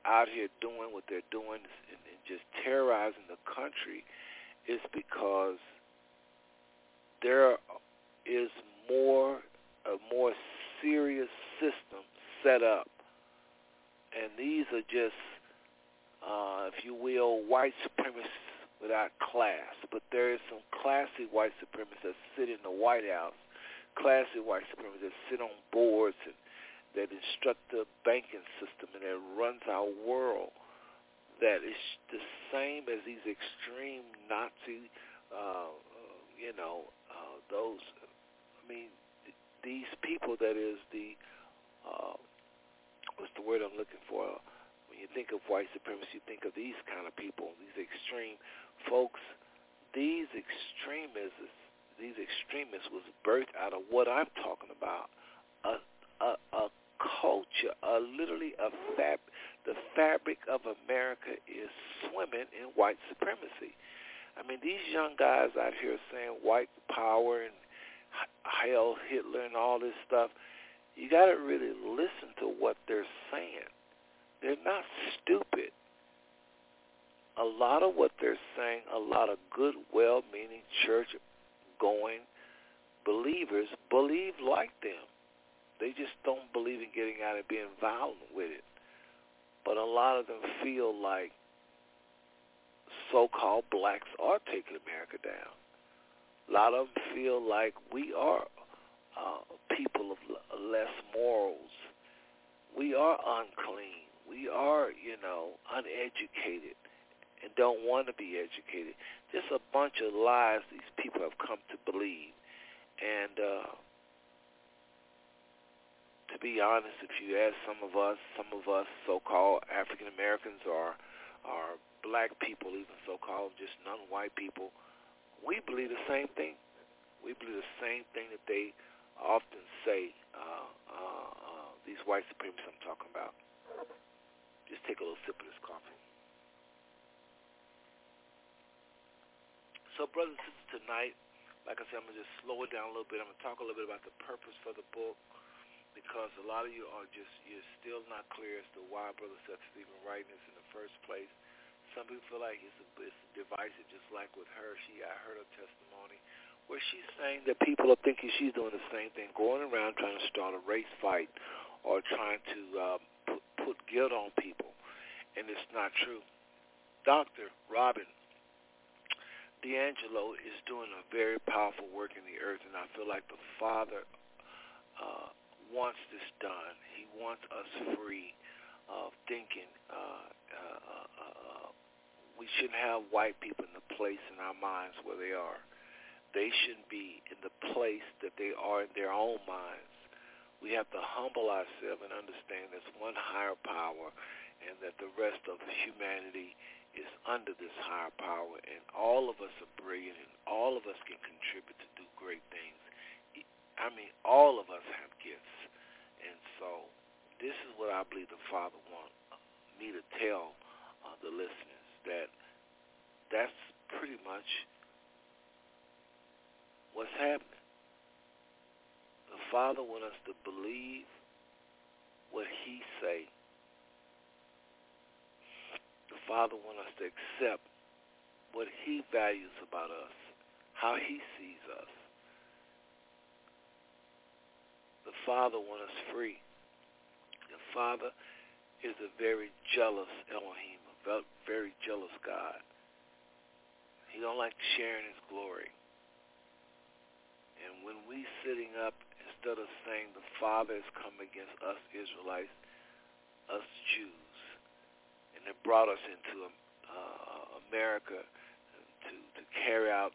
out here doing what they're doing and, and just terrorizing the country is because there is more a more serious system set up, and these are just uh, if you will, white supremacists without class. But there is some classy white supremacists that sit in the White House, classy white supremacists that sit on boards and that instruct the banking system and that runs our world. That is the same as these extreme Nazi, uh, you know, uh, those. I mean, these people. That is the. Uh, what's the word I'm looking for? When you think of white supremacy, you think of these kind of people, these extreme folks. These extremists, these extremists was birthed out of what I'm talking about, a a, a culture, a literally a fab. The fabric of America is swimming in white supremacy. I mean, these young guys out here saying white power and hell Hitler and all this stuff. You got to really listen to what they're saying they're not stupid. A lot of what they're saying, a lot of good, well-meaning church-going believers believe like them. They just don't believe in getting out and being violent with it. But a lot of them feel like so-called blacks are taking America down. A lot of them feel like we are uh, people of less morals. We are unclean we are, you know, uneducated and don't want to be educated. Just a bunch of lies these people have come to believe. And uh, to be honest, if you ask some of us, some of us so-called African Americans or or black people, even so-called just non-white people, we believe the same thing. We believe the same thing that they often say. Uh, uh, uh, these white supremacists I'm talking about. Just take a little sip of this coffee. So, brothers and sisters, tonight, like I said, I'm going to just slow it down a little bit. I'm going to talk a little bit about the purpose for the book because a lot of you are just, you're still not clear as to why Brother Seth is even writing this in the first place. Some people feel like it's, a, it's divisive, just like with her. She, I heard her testimony where she's saying that people are thinking she's doing the same thing, going around trying to start a race fight or trying to um, put guilt on people, and it's not true. Dr. Robin DiAngelo is doing a very powerful work in the earth, and I feel like the Father uh, wants this done. He wants us free of thinking uh, uh, uh, uh, we shouldn't have white people in the place in our minds where they are. They shouldn't be in the place that they are in their own minds we have to humble ourselves and understand there's one higher power and that the rest of humanity is under this higher power and all of us are brilliant and all of us can contribute to do great things. I mean, all of us have gifts. And so this is what I believe the Father wants me to tell uh, the listeners, that that's pretty much what's happening. The Father want us to believe what he say. The Father want us to accept what he values about us, how he sees us. The Father want us free. The Father is a very jealous Elohim, a very jealous God. He don't like sharing his glory. And when we sitting up instead of saying the Father has come against us Israelites, us Jews, and it brought us into uh, America to, to carry out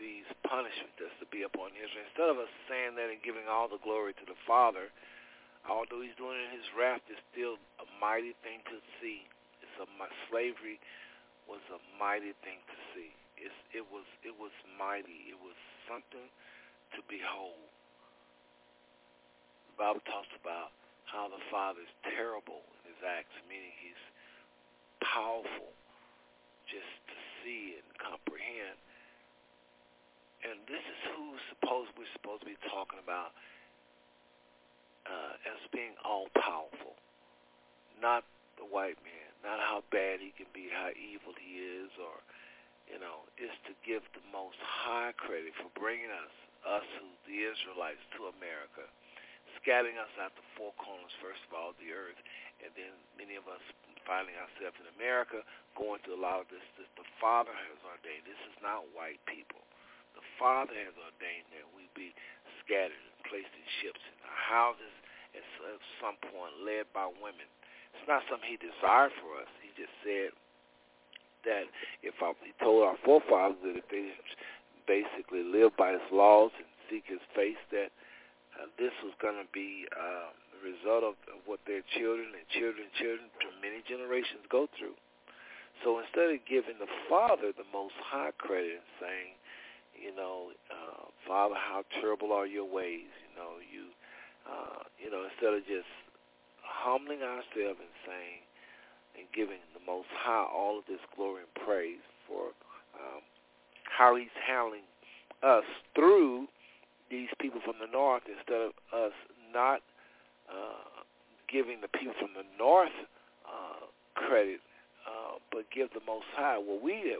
these punishments that's to be upon Israel. Instead of us saying that and giving all the glory to the Father, although he's doing it in his wrath, it's still a mighty thing to see. A slavery was a mighty thing to see. It's, it was it was mighty. It was something to behold. The Bible talks about how the Father is terrible in his acts, meaning he's powerful just to see and comprehend. And this is who supposed we're supposed to be talking about uh, as being all powerful, not the white man, not how bad he can be, how evil he is, or you know, is to give the most high credit for bringing us, us who the Israelites, to America, scattering us out the four corners, first of all, the earth, and then many of us finding ourselves in America, going through a lot of this, this the Father has ordained. This is not white people. The Father has ordained that we be scattered and placed in ships in our houses at some point, led by women. It's not something he desired for us. He just said that if I, he told our forefathers that if they basically live by his laws and seek his face, that uh, this was going to be uh, the result of, of what their children and children and children to many generations go through. So instead of giving the Father the most high credit and saying, you know, uh, Father, how terrible are your ways? You know, you, uh, you know, instead of just humbling ourselves and saying and giving the Most High all of this glory and praise for um, how He's handling us through these people from the north instead of us not uh, giving the people from the north uh, credit, uh, but give the Most High. What we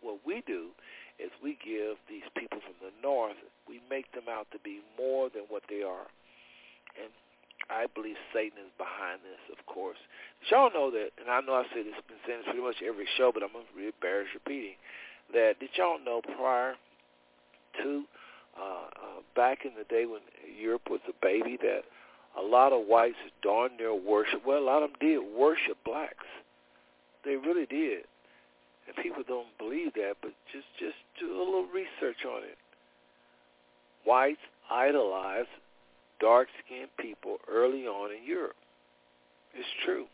what we do is we give these people from the north, we make them out to be more than what they are, and I believe Satan is behind this, of course. Y'all know that, and I know I say this, been saying this pretty much every show, but I'm going to embarrass repeating, that did y'all know prior to uh, uh, back in the day when Europe was a baby that a lot of whites darn near worship, well, a lot of them did worship blacks. They really did. And people don't believe that, but just just do a little research on it. Whites idolize dark-skinned people early on in Europe. It's true.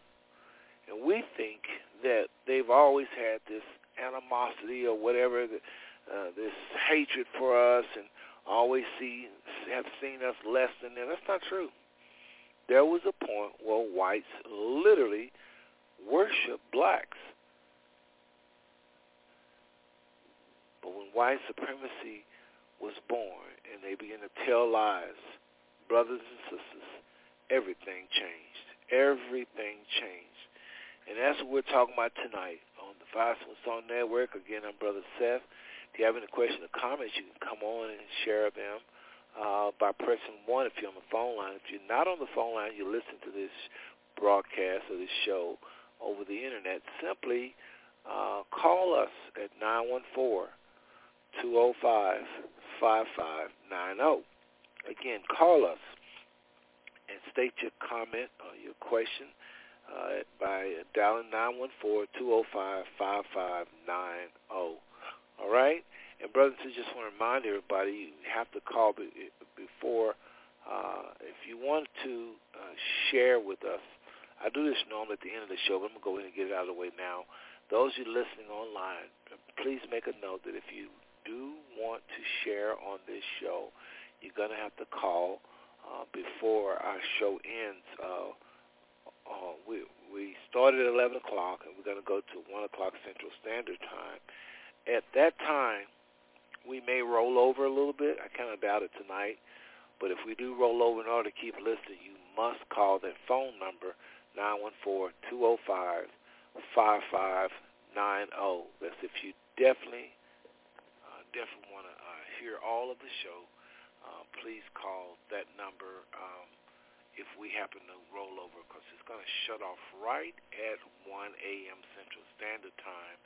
And we think that they've always had this animosity or whatever, uh, this hatred for us and always see have seen us less than them. That's not true. There was a point where whites literally worshiped blacks. But when white supremacy was born and they began to tell lies brothers and sisters, everything changed. Everything changed. And that's what we're talking about tonight on the Five Song Network. Again, I'm Brother Seth. If you have any questions or comments, you can come on and share them uh, by pressing 1 if you're on the phone line. If you're not on the phone line, you listen to this broadcast or this show over the Internet, simply uh, call us at 914 205 5590. Again, call us and state your comment or your question uh, by dialing 914-205-5590. All right? And brothers and just want to remind everybody, you have to call before, uh, if you want to uh, share with us, I do this normally at the end of the show, but I'm going to go ahead and get it out of the way now. Those of you listening online, please make a note that if you do want to share on this show, you're going to have to call uh, before our show ends. Uh, uh, we we started at 11 o'clock, and we're going to go to 1 o'clock Central Standard Time. At that time, we may roll over a little bit. I kind of doubt it tonight. But if we do roll over in order to keep listening, you must call that phone number, 914-205-5590. That's if you definitely, uh, definitely want to uh, hear all of the show uh, please call that number um, if we happen to roll over because it's going to shut off right at 1 a.m. Central Standard Time.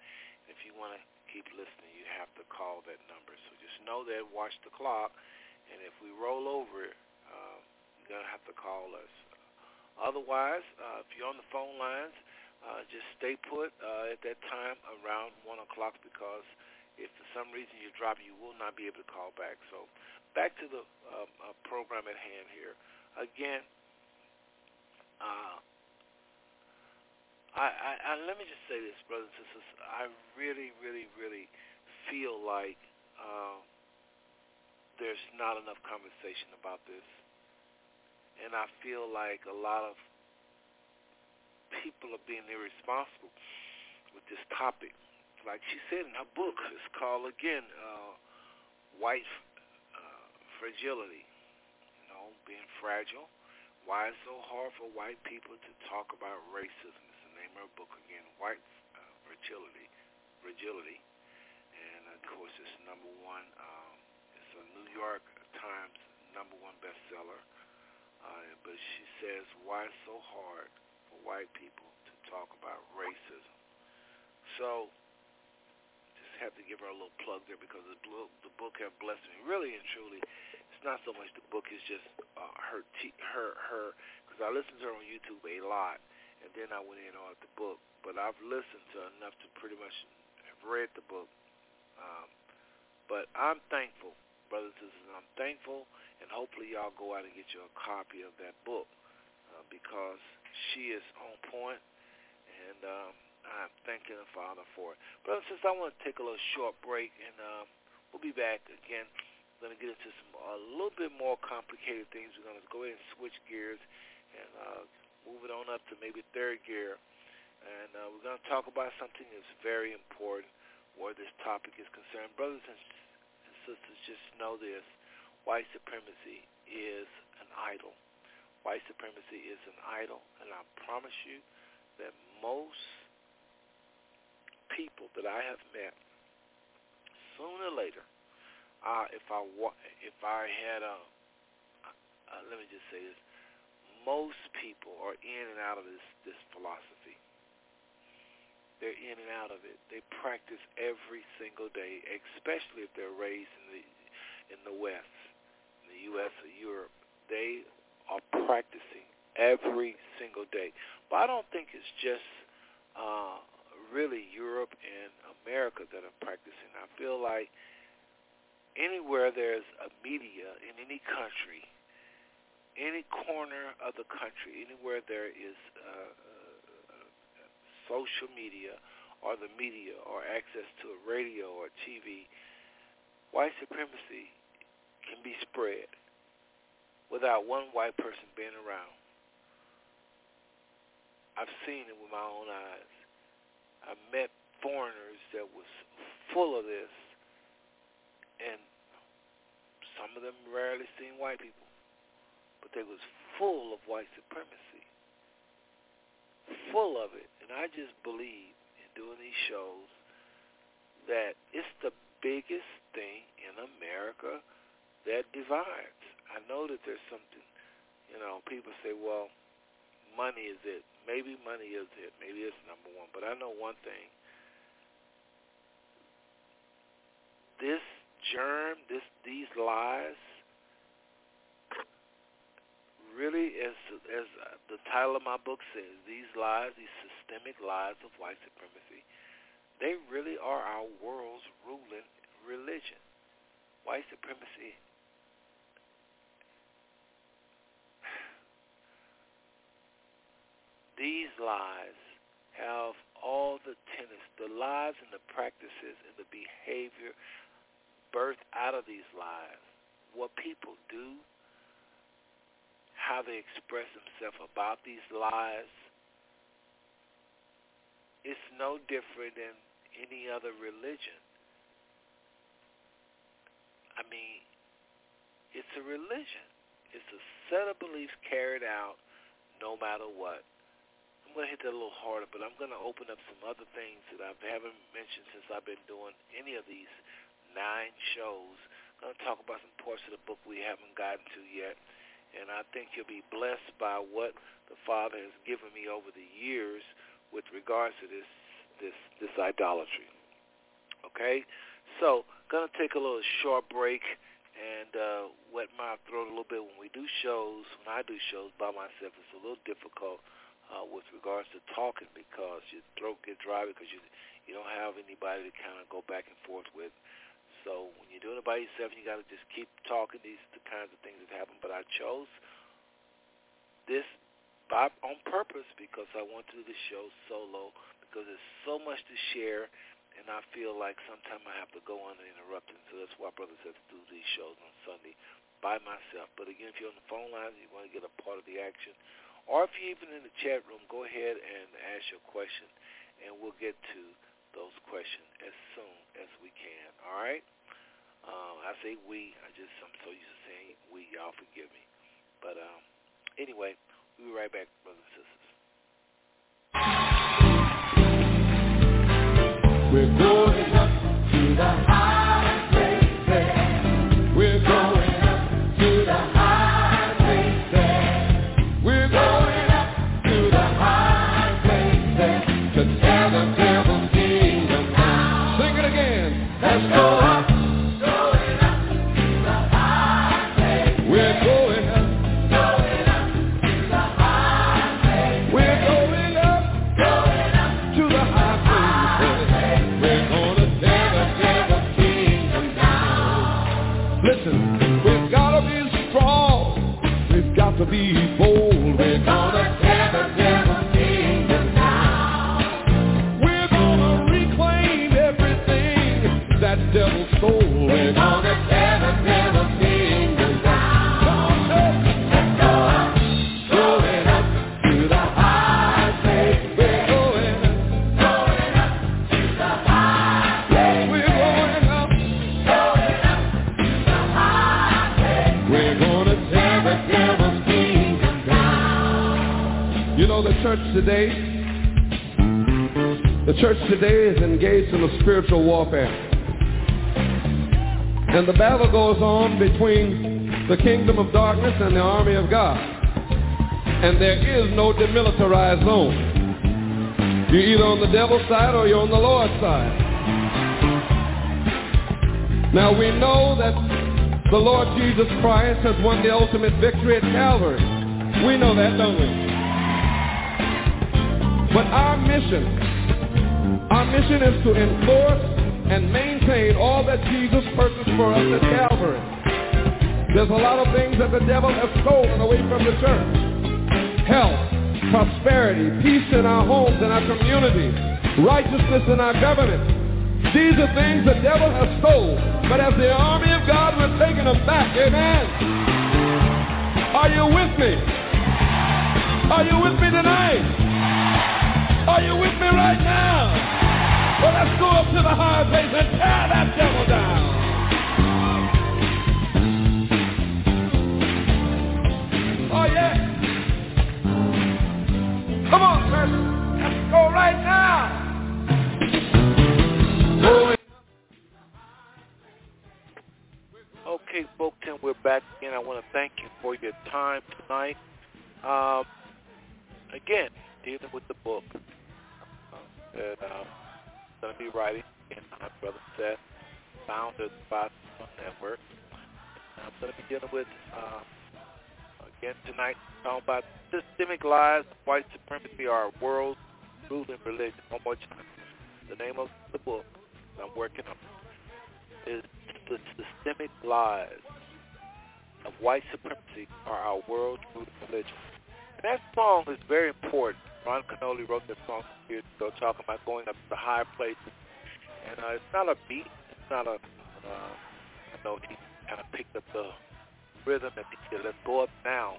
If you want to keep listening, you have to call that number. So just know that, watch the clock, and if we roll over, uh, you're going to have to call us. Otherwise, uh, if you're on the phone lines, uh, just stay put uh, at that time around 1 o'clock because if for some reason you drop, you will not be able to call back. So back to the um, uh, program at hand here. Again, uh, I, I, I, let me just say this, brothers and sisters. I really, really, really feel like uh, there's not enough conversation about this, and I feel like a lot of people are being irresponsible with this topic. Like she said in her book, it's called again uh, "White Fragility." You know, being fragile. Why it's so hard for white people to talk about racism? It's the name of her book again, "White uh, Fragility." Fragility, and of course it's number one. Um, it's a New York Times number one bestseller. Uh, but she says, "Why it's so hard for white people to talk about racism?" So have to give her a little plug there because the book, the book have blessed me really and truly. It's not so much the book; it's just uh, her te- her her because I listen to her on YouTube a lot, and then I went in on the book. But I've listened to enough to pretty much have read the book. Um, but I'm thankful, brothers and sisters. I'm thankful, and hopefully y'all go out and get you a copy of that book uh, because she is on point, and um, I'm thanking the Father for it. Brothers and sisters, I want to take a little short break, and um, we'll be back again. We're going to get into some a little bit more complicated things. We're going to go ahead and switch gears and uh, move it on up to maybe third gear. And uh, we're going to talk about something that's very important where this topic is concerned. Brothers and sisters, just know this. White supremacy is an idol. White supremacy is an idol. And I promise you that most people that I have met, sooner or later, uh, if I if I had a, uh, let me just say this, most people are in and out of this this philosophy. They're in and out of it. They practice every single day, especially if they're raised in the in the West, in the U.S. or Europe. They are practicing every single day. But I don't think it's just uh, really Europe and America that are practicing. I feel like anywhere there's a media in any country, any corner of the country, anywhere there is uh, uh, social media or the media or access to a radio or TV, white supremacy can be spread without one white person being around. I've seen it with my own eyes. I met foreigners that was full of this, and some of them rarely seen white people, but they was full of white supremacy, full of it. And I just believe in doing these shows that it's the biggest thing in America that divides. I know that there's something, you know, people say, well, money is it. Maybe money is it. Maybe it's number one. But I know one thing. This germ, this these lies, really, as as the title of my book says, these lies, these systemic lies of white supremacy, they really are our world's ruling religion. White supremacy these lies have all the tenets, the lies and the practices and the behavior birthed out of these lies. What people do, how they express themselves about these lies, it's no different than any other religion. I mean, it's a religion. It's a set of beliefs carried out no matter what. I'm going to hit that a little harder, but I'm going to open up some other things that I haven't mentioned since I've been doing any of these nine shows. I'm going to talk about some parts of the book we haven't gotten to yet, and I think you'll be blessed by what the Father has given me over the years with regards to this this this idolatry. Okay, so to take a little short break and uh, wet my throat a little bit when we do shows. When I do shows by myself, it's a little difficult uh, with regards to talking because your throat gets dry because you you don't have anybody to kind of go back and forth with. So when you're doing it by yourself, you got to just keep talking. These are the kinds of things that happen. But I chose this by, on purpose because I want to do the show solo because there's so much to share and I feel like sometimes I have to go uninterrupted. So that's why brothers have to do these shows on Sunday by myself. But again, if you're on the phone line, you want to get a part of the action, or if you're even in the chat room, go ahead and ask your question, and we'll get to those questions as soon as we can. All right? Uh, I say we. I just I'm so used to saying we. Y'all forgive me. But um, anyway, we'll be right back, brothers and sisters. We're going up to the high battle goes on between the kingdom of darkness and the army of God. And there is no demilitarized zone. You're either on the devil's side or you're on the Lord's side. Now we know that the Lord Jesus Christ has won the ultimate victory at Calvary. We know that, don't we? But our mission, our mission is to enforce and maintain all that Jesus purchased for us at Calvary. There's a lot of things that the devil has stolen away from the church. Health, prosperity, peace in our homes and our communities, righteousness in our government. These are things the devil has stole. But as the army of God, we're taking them back. Amen. Are you with me? Are you with me tonight? Are you with me right now? Well, let's go up to the high place and tear that devil down. Tonight. Um, again, dealing with the book uh, that uh, I'm going to be writing. And my brother Seth, founder of the Five Network. I'm going to be dealing with, uh, again tonight, talking about systemic lies white supremacy, our world's ruling religion. One more time. The name of the book that I'm working on is the systemic lies of white supremacy are our world's root religion. And that song is very important. Ron Kenoly wrote that song years ago talking about going up to the high places. And uh, it's not a beat. It's not a, uh, I know he kind of picked up the rhythm and he said, let's go up now.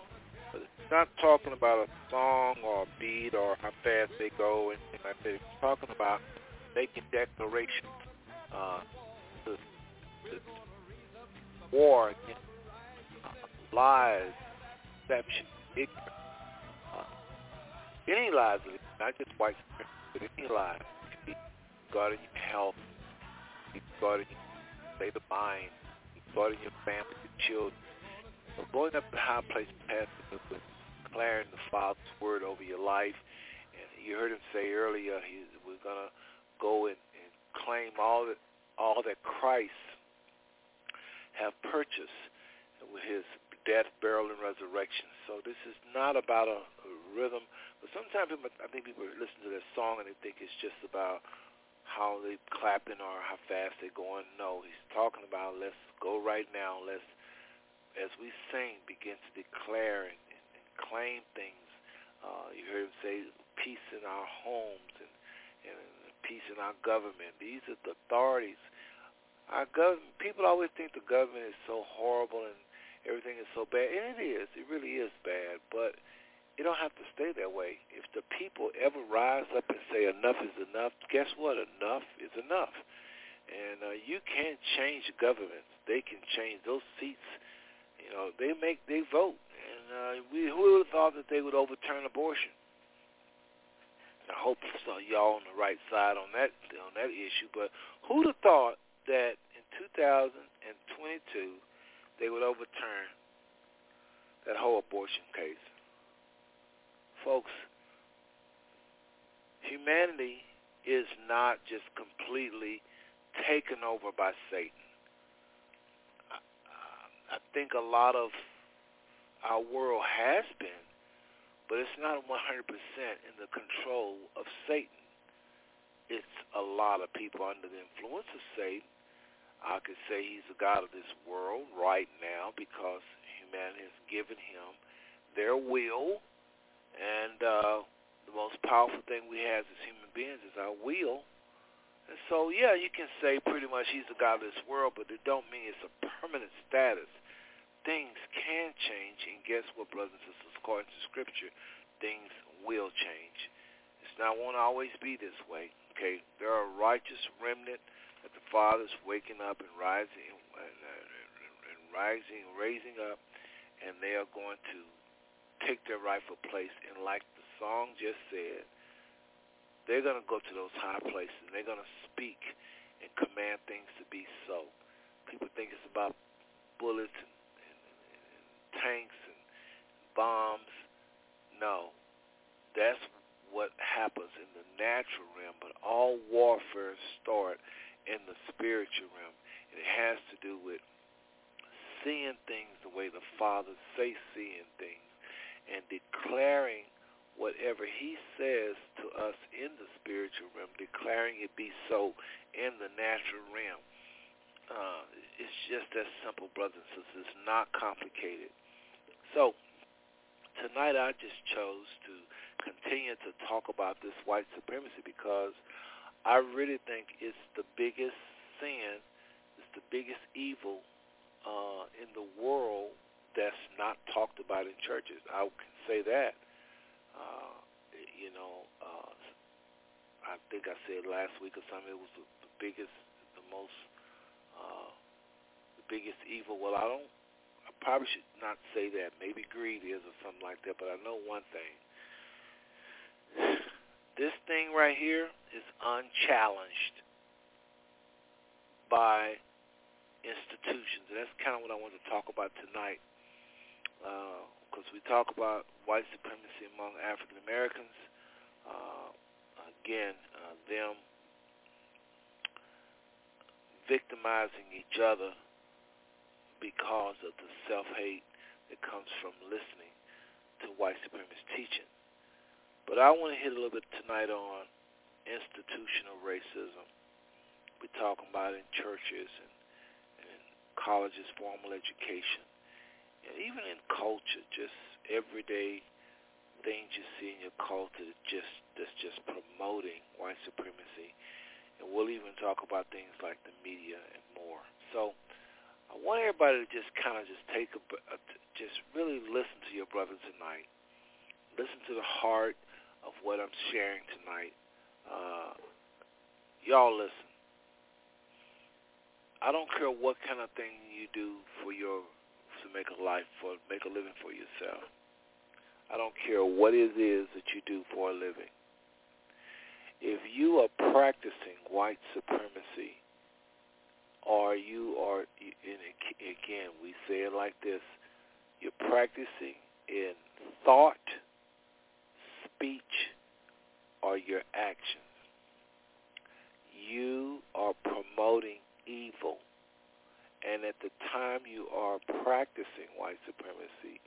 But it's not talking about a song or a beat or how fast they go and anything like that. It's talking about making declarations uh, to, to war against lies, deception, ignorance. Uh, any lies, not just white but any lies. Regarding your health, regarding your state of mind, regarding your family, your children. So going up to high place pastor with declaring the Father's word over your life. And you heard him say earlier, he was going to go and, and claim all that all that Christ have purchased with his death, burial, and resurrection. So this is not about a, a rhythm. But sometimes I think people listen to this song and they think it's just about how they clapping or how fast they're going. No, he's talking about let's go right now. Let's, as we sing, begin to declare and, and, and claim things. Uh, you heard him say peace in our homes and, and peace in our government. These are the authorities. Our government. People always think the government is so horrible and everything is so bad, and it is. It really is bad, but it don't have to stay that way. If the people ever rise up and say enough is enough, guess what? Enough is enough. And uh, you can't change governments. They can change those seats. You know, they make they vote, and uh, we who would have thought that they would overturn abortion? I hope so y'all on the right side on that on that issue. But who'd have thought that in 2022 they would overturn that whole abortion case? Folks, humanity is not just completely taken over by Satan. I, I think a lot of our world has been but it's not 100% in the control of Satan. It's a lot of people under the influence of Satan. I could say he's the God of this world right now because humanity has given him their will. And uh, the most powerful thing we have as human beings is our will. And so, yeah, you can say pretty much he's the God of this world, but it don't mean it's a permanent status things can change, and guess what, brothers and sisters? According to Scripture, things will change. It's not won't always be this way. Okay, there are righteous remnant that the Father's waking up and rising and, and rising, raising up, and they are going to take their rightful place. And like the song just said, they're going to go to those high places and they're going to speak and command things to be so. People think it's about bullets and tanks and bombs. No, that's what happens in the natural realm, but all warfare start in the spiritual realm. And it has to do with seeing things the way the Father says seeing things and declaring whatever he says to us in the spiritual realm, declaring it be so in the natural realm. Uh, it's just that simple, brothers and sisters. It's not complicated. So tonight I just chose to continue to talk about this white supremacy because I really think it's the biggest sin, it's the biggest evil uh, in the world that's not talked about in churches. I can say that. Uh, you know, uh, I think I said last week or something. It was the, the biggest, the most, uh, the biggest evil. Well, I don't I probably should not say that. Maybe greed is or something like that. But I know one thing. This thing right here is unchallenged by institutions. And that's kind of what I want to talk about tonight. Because uh, we talk about white supremacy among African Americans. Uh, again, uh, them victimizing each other because of the self-hate that comes from listening to white supremacist teaching. But I want to hit a little bit tonight on institutional racism. We're talking about in churches and, and colleges, formal education, and even in culture, just everyday things you see in your culture that just that's just promoting white supremacy. And we'll even talk about things like the media and more. So I want everybody to just kind of just take a, a just really listen to your brother tonight. Listen to the heart of what I'm sharing tonight. Uh, y'all listen. I don't care what kind of thing you do for your to make a life for make a living for yourself. I don't care what it is that you do for a living. If you are practicing white supremacy or you are, and again, we say it like this, you're practicing in thought, speech, or your actions. You are promoting evil. And at the time you are practicing white supremacy,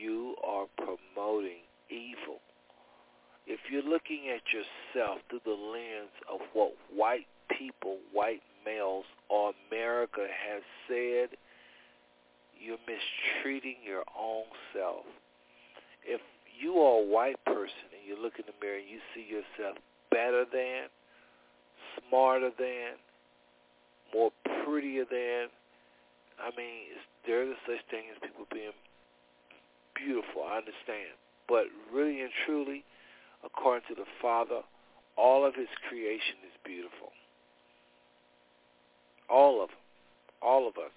you are promoting evil. If you're looking at yourself through the lens of what white people, white males or America has said, you're mistreating your own self. If you are a white person and you look in the mirror and you see yourself better than smarter than, more prettier than. I mean, is there is such thing as people being beautiful. I understand, but really and truly, according to the Father, all of His creation is beautiful. All of them, all of us.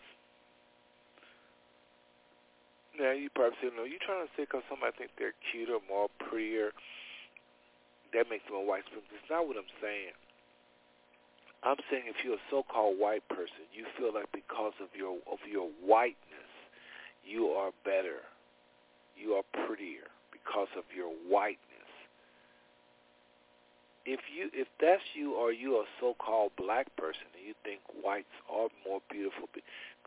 Now you probably say, no, you trying to say because somebody think they're cuter, more prettier, that makes them a white supremacist. That's not what I'm saying. I'm saying if you're a so-called white person, you feel like because of your of your whiteness, you are better, you are prettier because of your whiteness. If you if that's you or you a so-called black person and you think whites are more beautiful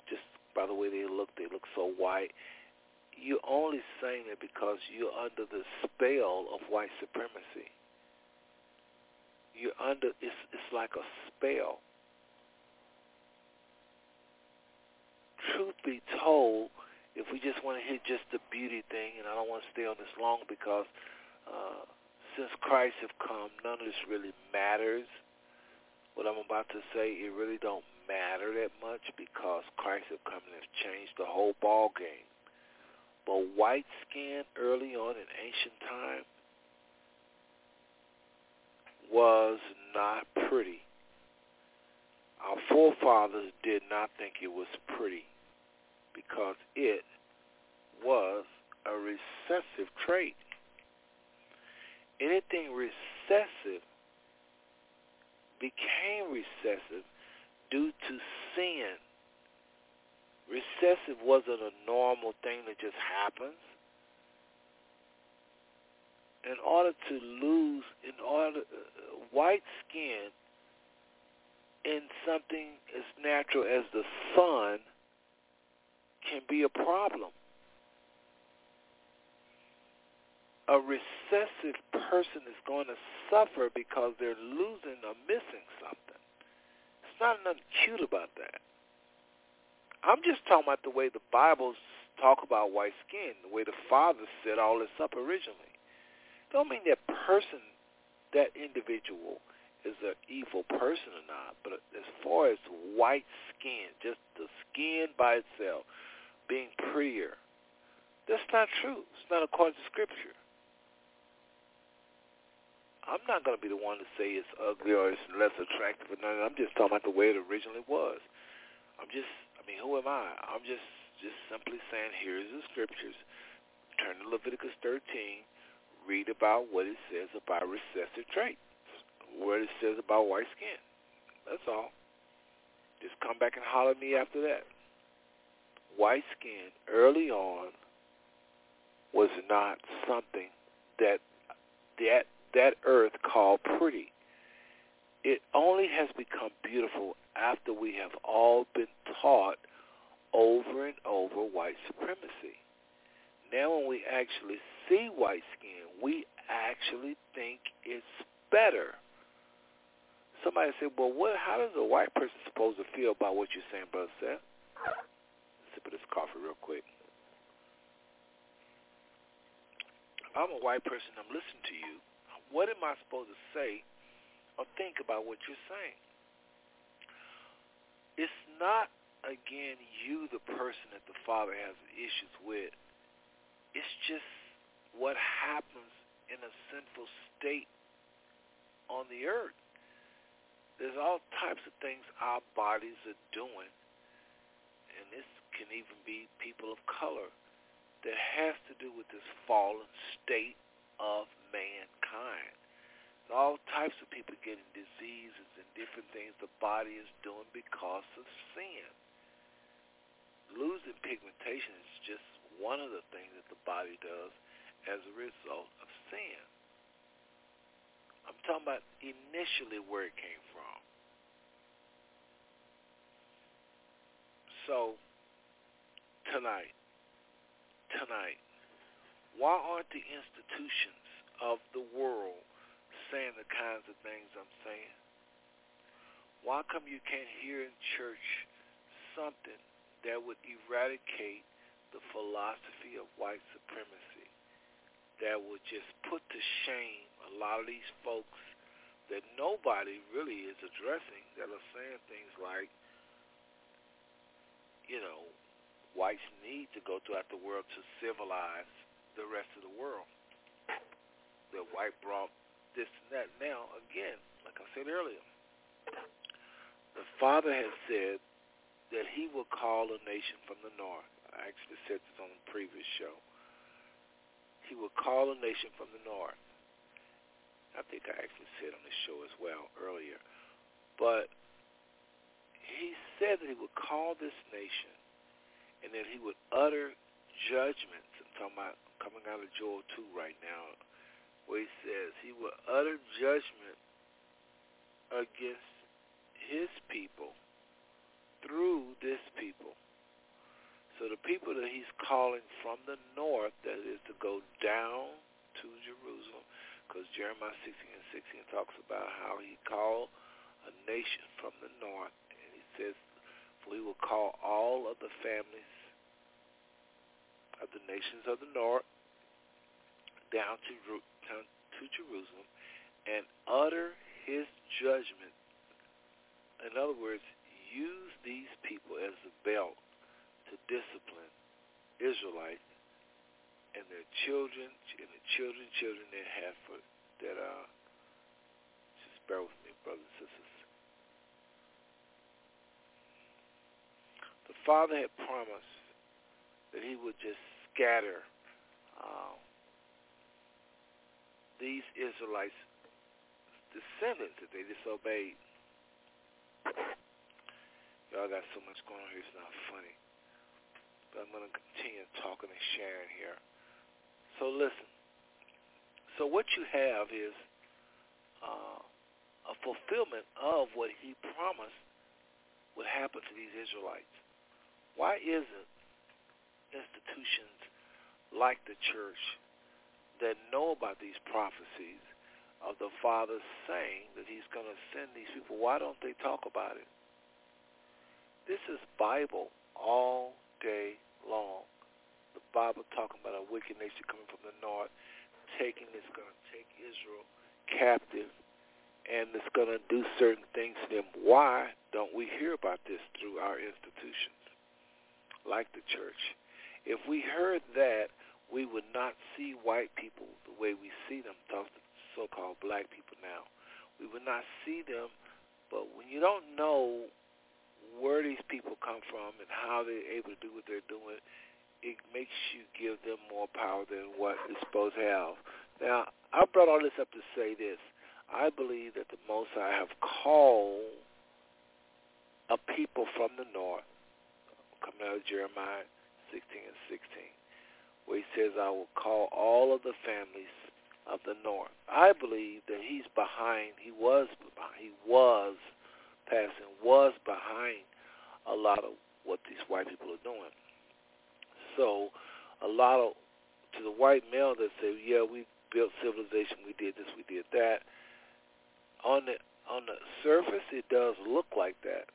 just by the way they look, they look so white. You're only saying it because you're under the spell of white supremacy you're under it's it's like a spell. Truth be told, if we just want to hit just the beauty thing, and I don't want to stay on this long because uh, since Christ have come, none of this really matters. What I'm about to say, it really don't matter that much because Christ have come and has changed the whole ball game. But white skin early on in ancient time was not pretty. Our forefathers did not think it was pretty because it was a recessive trait. Anything recessive became recessive due to sin. Recessive wasn't a normal thing that just happens in order to lose, in order, uh, white skin in something as natural as the sun can be a problem. A recessive person is going to suffer because they're losing or missing something. It's not nothing cute about that. I'm just talking about the way the Bibles talk about white skin, the way the Father set all this up originally. Don't mean that person, that individual is an evil person or not, but as far as white skin, just the skin by itself being prettier, that's not true. It's not according to Scripture. I'm not going to be the one to say it's ugly or it's less attractive or nothing. I'm just talking about the way it originally was. I'm just, mean, who am I? I'm just, just simply saying, here's the Scriptures. Turn to Leviticus 13 read about what it says about recessive traits, what it says about white skin. That's all. Just come back and holler at me after that. White skin early on was not something that that that earth called pretty. It only has become beautiful after we have all been taught over and over white supremacy. Now when we actually see white skin, we actually think it's better. Somebody said, well, what, how does a white person supposed to feel about what you're saying, Brother Seth? Sip of this coffee real quick. I'm a white person, I'm listening to you. What am I supposed to say or think about what you're saying? It's not, again, you, the person that the Father has issues with. It's just what happens in a sinful state on the earth. There's all types of things our bodies are doing, and this can even be people of color, that has to do with this fallen state of mankind. All types of people getting diseases and different things the body is doing because of sin. Losing pigmentation is just one of the things that the body does as a result of sin. I'm talking about initially where it came from. So, tonight, tonight, why aren't the institutions of the world saying the kinds of things I'm saying? Why come you can't hear in church something that would eradicate the philosophy of white supremacy? that would just put to shame a lot of these folks that nobody really is addressing that are saying things like, you know, whites need to go throughout the world to civilize the rest of the world. That white brought this and that. Now, again, like I said earlier, the Father has said that he will call a nation from the north. I actually said this on the previous show. He will call a nation from the north. I think I actually said on the show as well earlier. But he said that he would call this nation and that he would utter judgments. I'm talking about coming out of Joel 2 right now, where he says he will utter judgment against his people through this people. So the people that he's calling from the north, that is to go down to Jerusalem, because Jeremiah 16 and 16 talks about how he called a nation from the north, and he says, for he will call all of the families of the nations of the north down to, to Jerusalem and utter his judgment. In other words, use these people as a belt to discipline Israelites and their children and the children, children they have for that uh just bear with me, brothers and sisters. The father had promised that he would just scatter uh, these Israelites descendants that they disobeyed. Y'all got so much going on here, it's not funny. But I'm going to continue talking and sharing here. So listen. So what you have is uh, a fulfillment of what he promised would happen to these Israelites. Why isn't institutions like the church that know about these prophecies of the Father saying that he's going to send these people, why don't they talk about it? This is Bible all day long. The Bible talking about a wicked nation coming from the north, taking it's going to take Israel captive, and it's going to do certain things to them. Why don't we hear about this through our institutions, like the church? If we heard that, we would not see white people the way we see them, so-called black people now. We would not see them, but when you don't know where these people come from and how they're able to do what they're doing, it makes you give them more power than what it's supposed to have. Now, I brought all this up to say this. I believe that the Most High have called a people from the north, coming out of Jeremiah 16 and 16, where he says, I will call all of the families of the north. I believe that he's behind, he was behind, he was passing, was behind a lot of what these white people are doing. So a lot of to the white male that say, yeah, we built civilization, we did this, we did that. On the on the surface, it does look like that.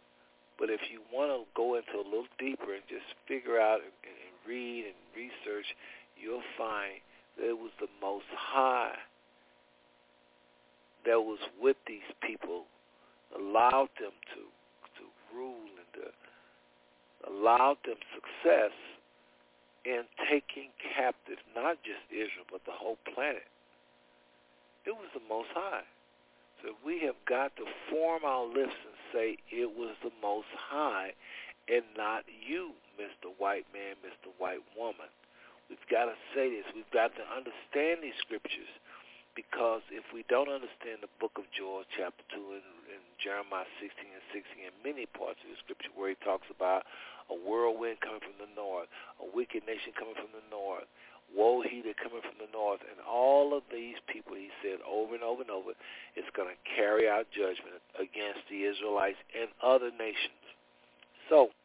But if you want to go into a little deeper and just figure out and, and read and research, you'll find that it was the Most High that was with these people, allowed them to to rule and to allowed them success in taking captive not just Israel, but the whole planet. It was the Most High. So we have got to form our lips and say it was the Most High and not you, Mr. White Man, Mr. White Woman. We've got to say this. We've got to understand these scriptures because if we don't understand the book of Joel, chapter 2, and, and Jeremiah 16 and 16, and many parts of the scripture where he talks about a whirlwind coming from the north, a wicked nation coming from the north, woe he that coming from the north, and all of these people, he said over and over and over, is going to carry out judgment against the Israelites and other nations. So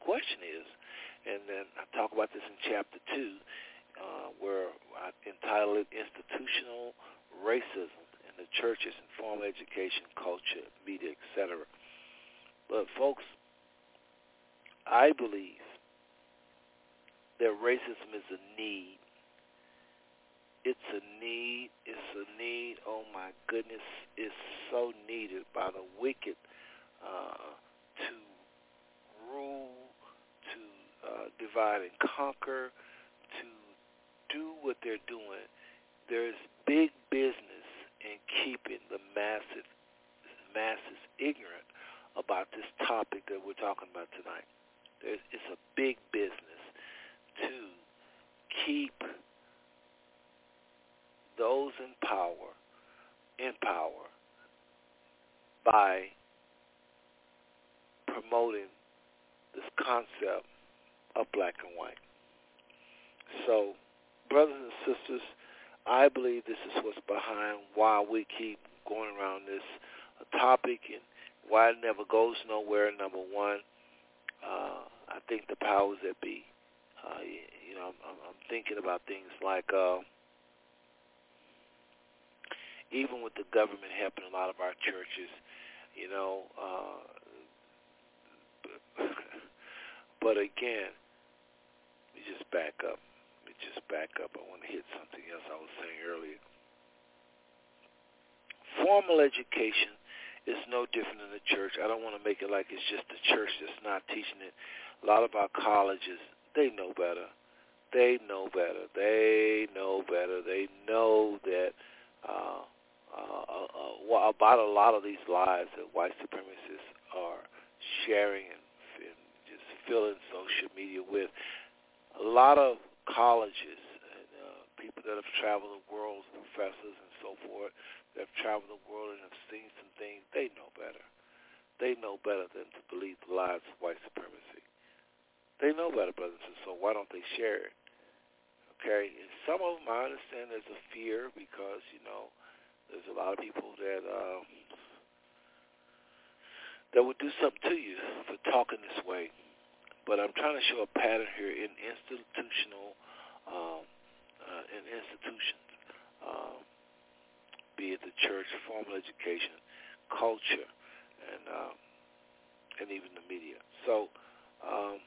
question is, and then I talk about this in chapter 2, uh, where I entitled it Institutional Racism in the Churches and Formal Education, Culture, Media, etc. But folks, I believe that racism is a need it's a need. It's a need. Oh my goodness, it's so needed by the wicked uh, to rule, uh, divide and conquer, to do what they're doing. There's big business in keeping the massive masses ignorant about this topic that we're talking about tonight. There's, it's a big business to keep those in power in power by promoting this concept of black and white. So, brothers and sisters, I believe this is what's behind why we keep going around this topic and why it never goes nowhere. Number one, uh, I think the powers that be. Uh, you know, I'm, I'm thinking about things like uh, even with the government helping a lot of our churches, you know. Uh, but again, we just back up. We just back up. I want to hit something else I was saying earlier. Formal education is no different than the church. I don't want to make it like it's just the church that's not teaching it. A lot of our colleges, they know better. They know better. They know better. They know that uh, uh, uh, uh, about a lot of these lies that white supremacists are sharing and, filling social media with. A lot of colleges and uh, people that have traveled the world, professors and so forth, that have traveled the world and have seen some things, they know better. They know better than to believe the lies of white supremacy. They know better, brothers and so why don't they share it? Okay, and some of them I understand there's a fear because you know there's a lot of people that um, that would do something to you for talking this way. But I'm trying to show a pattern here in institutional, um, uh, in institutions, um, be it the church, formal education, culture, and um, and even the media. So. Um,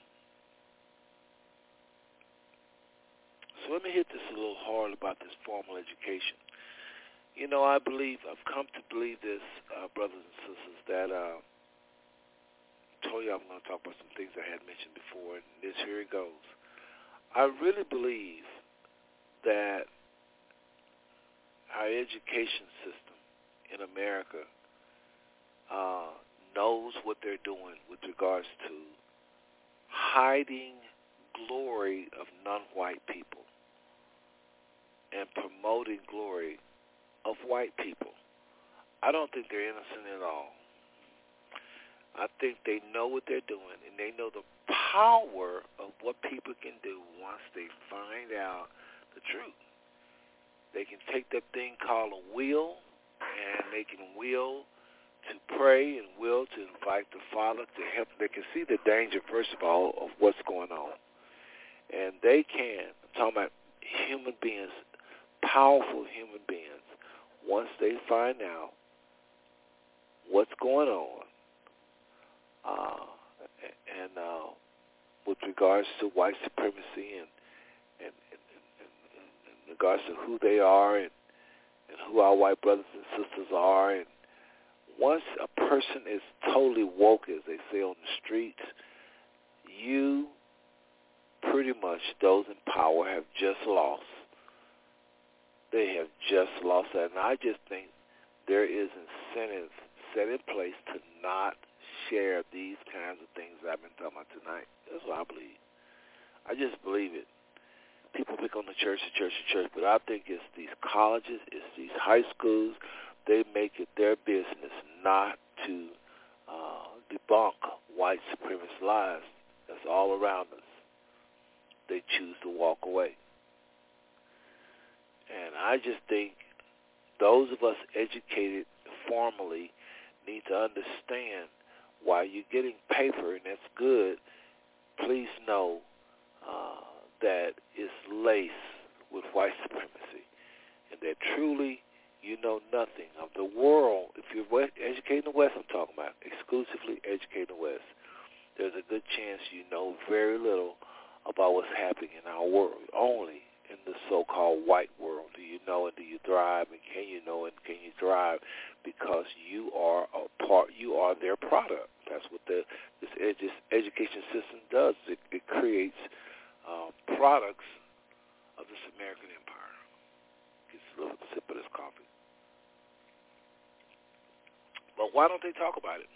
so let me hit this a little hard about this formal education. You know, I believe, I've come to believe this, uh, brothers and sisters, that uh, told you I'm going to talk about some things I had mentioned before, and this here it goes. I really believe that our education system in America uh, knows what they're doing with regards to hiding glory of non-white people and promoting glory of white people. I don't think they're innocent at all. I think they know what they're doing, and they know the power of what people can do once they find out the truth. They can take that thing called a will, and they can will to pray and will to invite the Father to help. They can see the danger, first of all, of what's going on. And they can, I'm talking about human beings, powerful human beings, once they find out what's going on, uh, and uh, with regards to white supremacy and and, and, and, and in regards to who they are and, and who our white brothers and sisters are, and once a person is totally woke, as they say on the streets, you pretty much those in power have just lost they have just lost that. And I just think there is incentive set in place to not share these kinds of things that I've been talking about tonight. That's what I believe. I just believe it. People pick on the church, the church, the church, but I think it's these colleges, it's these high schools. They make it their business not to uh, debunk white supremacist lies that's all around us. They choose to walk away. And I just think those of us educated formally need to understand while you're getting paper, and that's good, please know uh, that it's laced with white supremacy, and that truly you know nothing of the world. If you're educating the West, I'm talking about exclusively educating the West. There's a good chance you know very little about what's happening in our world. Only in the so-called white world? Do you know and do you thrive? And can you know and can you thrive? Because you are a part you are their product. That's what the this edu- education system does. It, it creates uh, products of this American empire. Gets a little sip of this coffee. But why don't they talk about it?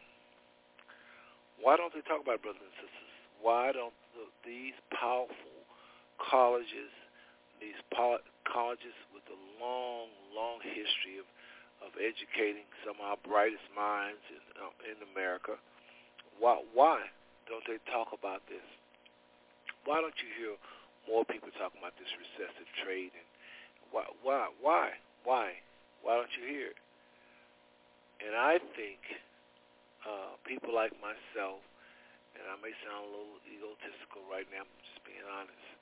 Why don't they talk about it, brothers and sisters? Why don't the, these powerful colleges these colleges with a long, long history of, of educating some of our brightest minds in, uh, in America. Why, why don't they talk about this? Why don't you hear more people talking about this recessive trade? And why, why, why, why, why don't you hear it? And I think uh, people like myself, and I may sound a little egotistical right now, I'm just being honest,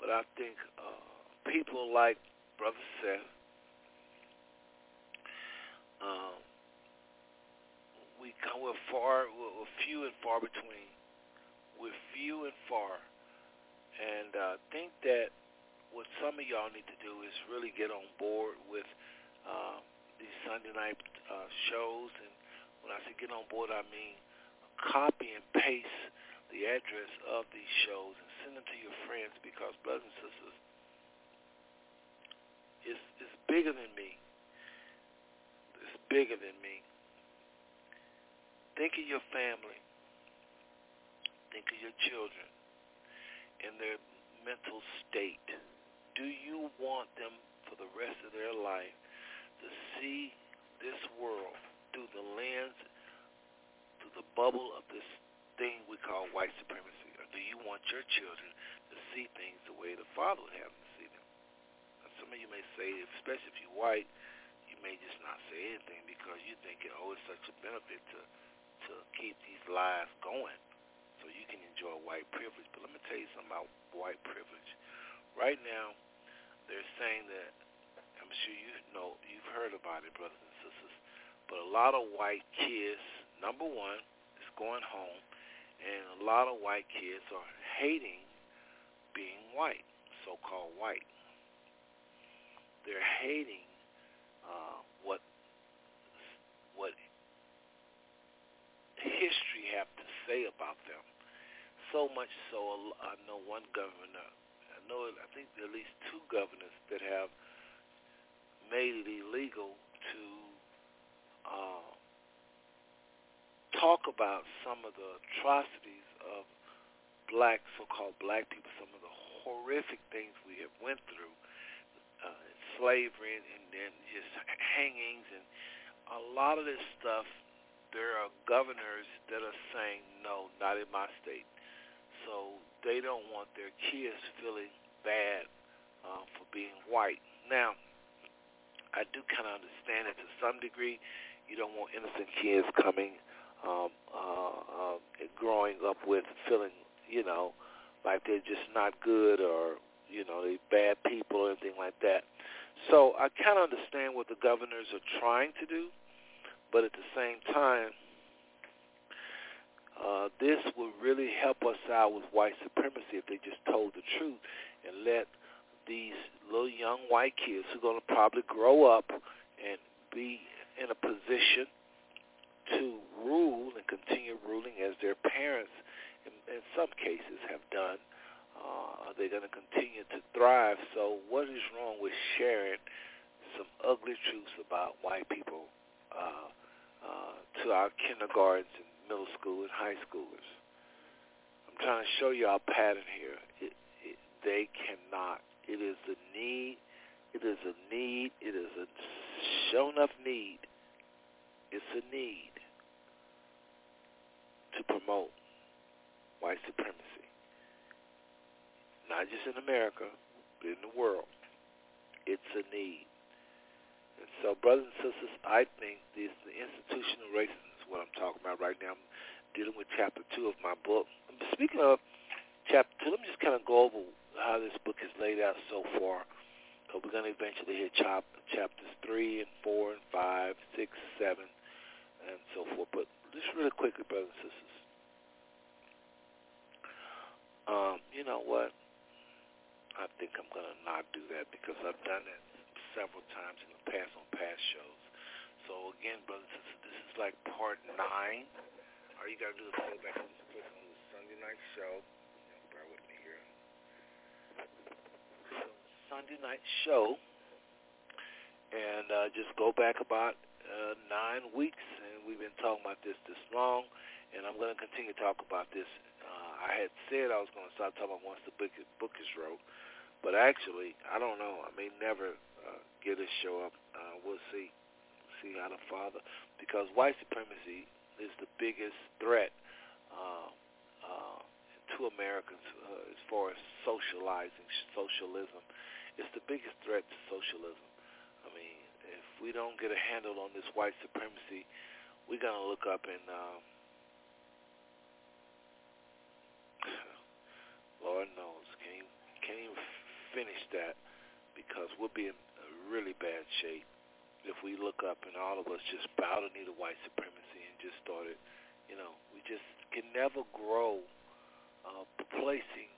but I think uh, people like Brother Seth, um, we come, we're far, we're, few and far between. We're few and far, and I uh, think that what some of y'all need to do is really get on board with uh, these Sunday night uh, shows. And when I say get on board, I mean copy and paste the address of these shows and send them to your friends because, brothers and sisters, it's, it's bigger than me. It's bigger than me. Think of your family. Think of your children and their mental state. Do you want them for the rest of their life to see this world through the lens, through the bubble of this thing we call white supremacy? Or do you want your children to see things the way the Father would have them to see them? And some of you may say, especially if you're white, you may just not say anything because you think, oh, it's such a benefit to to keep these lives going so you can enjoy white privilege. But let me tell you something about white privilege. Right now, they're saying that, I'm sure you know, you've heard about it, brothers and sisters, but a lot of white kids, number one, is going home, and a lot of white kids are hating being white, so-called white they're hating uh, what what history have to say about them. So much so, I know one governor. I know I think at least two governors that have made it illegal to uh, talk about some of the atrocities of black, so-called black people, some of the horrific things we have went through slavery and, and then just hangings and a lot of this stuff. There are governors that are saying no, not in my state. So they don't want their kids feeling bad uh, for being white. Now, I do kind of understand it to some degree. You don't want innocent kids coming, um, uh, uh, growing up with feeling, you know, like they're just not good or you know they bad people or anything like that. So I kind of understand what the governors are trying to do, but at the same time, uh, this would really help us out with white supremacy if they just told the truth and let these little young white kids who are going to probably grow up and be in a position to rule and continue ruling as their parents in, in some cases have done uh, are they going to continue to thrive? So what is wrong with sharing some ugly truths about white people uh, uh, to our kindergartens and middle school and high schoolers? I'm trying to show you our pattern here. It, it, they cannot. It is a need. It is a need. It is a show enough need. It's a need to promote white supremacy not just in America, but in the world. It's a need. And so, brothers and sisters, I think this the institutional racism is what I'm talking about right now. I'm dealing with chapter two of my book. Speaking of chapter two, let me just kind of go over how this book is laid out so far. So we're going to eventually hit chap- chapters three and four and five, six, seven, and so forth. But just really quickly, brothers and sisters. Um, you know what? I think I'm to not do that because I've done it several times in the past on past shows. So again, brothers and sisters, this is like part nine. All you gotta do is go back on the Sunday night show. bear with me here. So Sunday night show, and uh, just go back about uh, nine weeks, we've been talking about this this long, and I'm going to continue to talk about this. Uh, I had said I was going to start talking about once the book, book is wrote, but actually, I don't know. I may never uh, get a show up. Uh, we'll see. See how the father, because white supremacy is the biggest threat uh, uh, to Americans uh, as far as socializing socialism. It's the biggest threat to socialism I mean, if we don't get a handle on this white supremacy, we're to look up and, um, Lord knows, can't even, can't even finish that because we'll be in really bad shape if we look up and all of us just bow the knee to white supremacy and just started, you know, we just can never grow uh, placing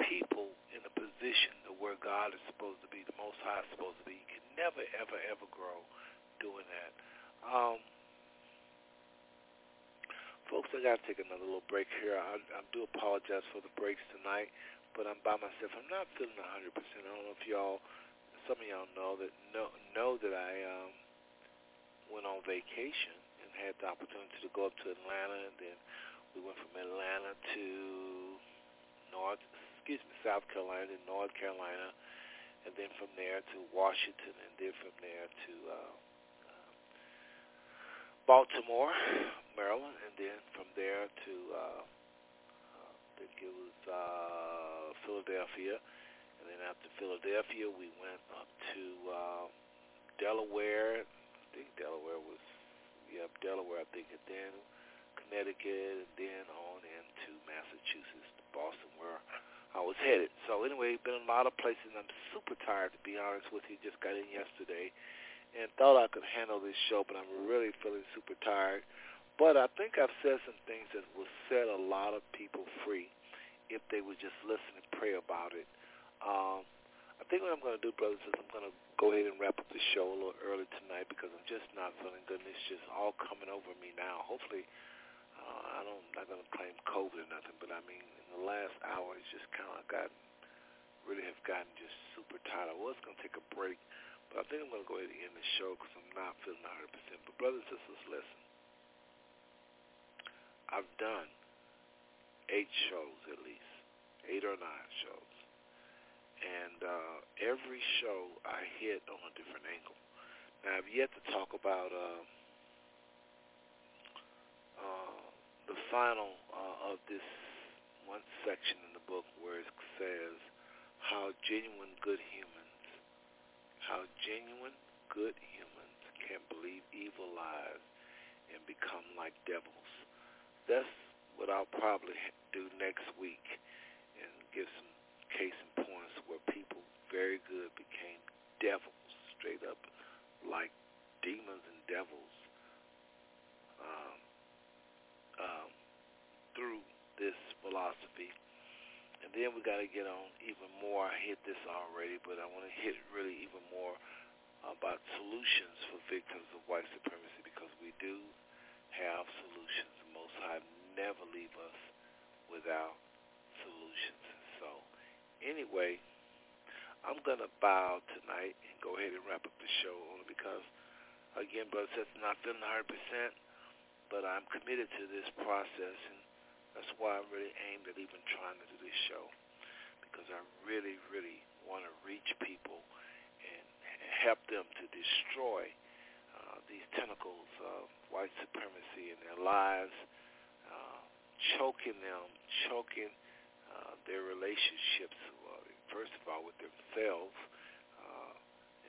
people in a position to where God is supposed to be, the Most High is supposed to be. You can never, ever, ever grow doing that. Um, folks, I got to take another little break here. I, I do apologize for the breaks tonight, but I'm by myself. I'm not feeling 100%. I don't know if y'all, some of y'all know that know, know that I um, went on vacation and had the opportunity to go up to Atlanta, and then we went from Atlanta to North excuse me, South Carolina, then North Carolina, and then from there to Washington, and then from there to uh, uh, Baltimore, Maryland, and then from there to uh, uh, I think it was uh, Philadelphia, and then after Philadelphia, we went up to uh, Delaware. I think Delaware was, yeah, Delaware, I think, and then Connecticut, and then on into Massachusetts, Boston, where I was headed. So anyway, been a lot of places. I'm super tired to be honest with you. Just got in yesterday and thought I could handle this show, but I'm really feeling super tired. But I think I've said some things that will set a lot of people free if they would just listen and pray about it. Um, I think what I'm going to do, brothers, is I'm going to go ahead and wrap up the show a little early tonight because I'm just not feeling good, and it's just all coming over me now. Hopefully, uh, I don't, I'm not going to claim COVID or nothing, but I mean, in the last hour has just kind of gotten, really have gotten just super tired. I was going to take a break, but I think I'm going to go ahead and end the show because I'm not feeling 100%. But brothers and sisters, listen. I've done eight shows at least, eight or nine shows. And uh, every show I hit on a different angle. Now, I've yet to talk about uh, uh, the final uh, of this one section in the book where it says how genuine good humans, how genuine good humans can believe evil lies and become like devils. That's what I'll probably do next week and give some case in points where people very good became devils, straight up like demons and devils um, um, through this philosophy. And then we got to get on even more. I hit this already, but I want to hit really even more about solutions for victims of white supremacy because we do have solutions. Most never leave us without solutions. So anyway, I'm going to bow tonight and go ahead and wrap up the show only because, again, Brother Seth, not feeling 100%, but I'm committed to this process. And that's why I'm really aimed at even trying to do this show because I really, really want to reach people and help them to destroy uh, these tentacles of white supremacy in their lives, choking them, choking uh, their relationships, uh, first of all with themselves, uh,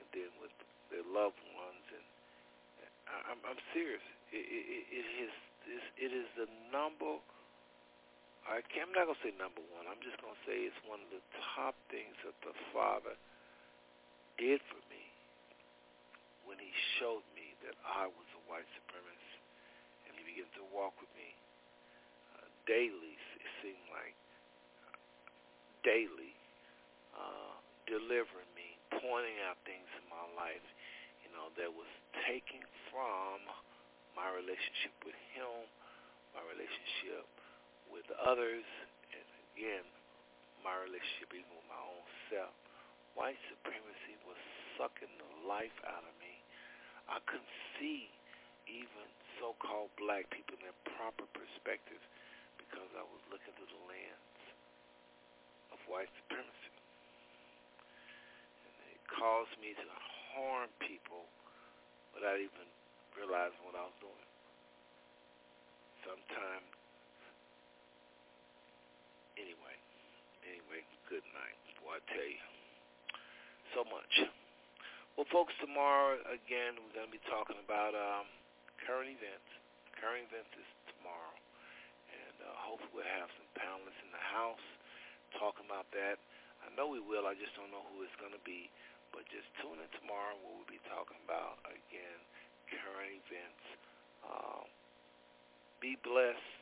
and then with their loved ones. And I, I'm, I'm serious. It, it, it is it is the number I can't, I'm not to say number one. I'm just to say it's one of the top things that the Father did for me when he showed me that I was a white supremacist. And he began to walk with me uh, daily, it seemed like, daily, uh, delivering me, pointing out things in my life, you know, that was taking from my relationship with him, my relationship with others, and again, my relationship even with my own self. White supremacy was sucking the life out of me. I couldn't see even so-called black people in their proper perspective because I was looking through the lens of white supremacy. And it caused me to harm people without even realizing what I was doing. Sometimes, anyway, anyway, good night. Boy, I tell you, so much. Well, folks, tomorrow, again, we're going to be talking about um, current events. Current events is tomorrow. Hopefully we'll have some panelists in the house talking about that. I know we will. I just don't know who it's going to be. But just tune in tomorrow where we'll be talking about, again, current events. Uh, be blessed.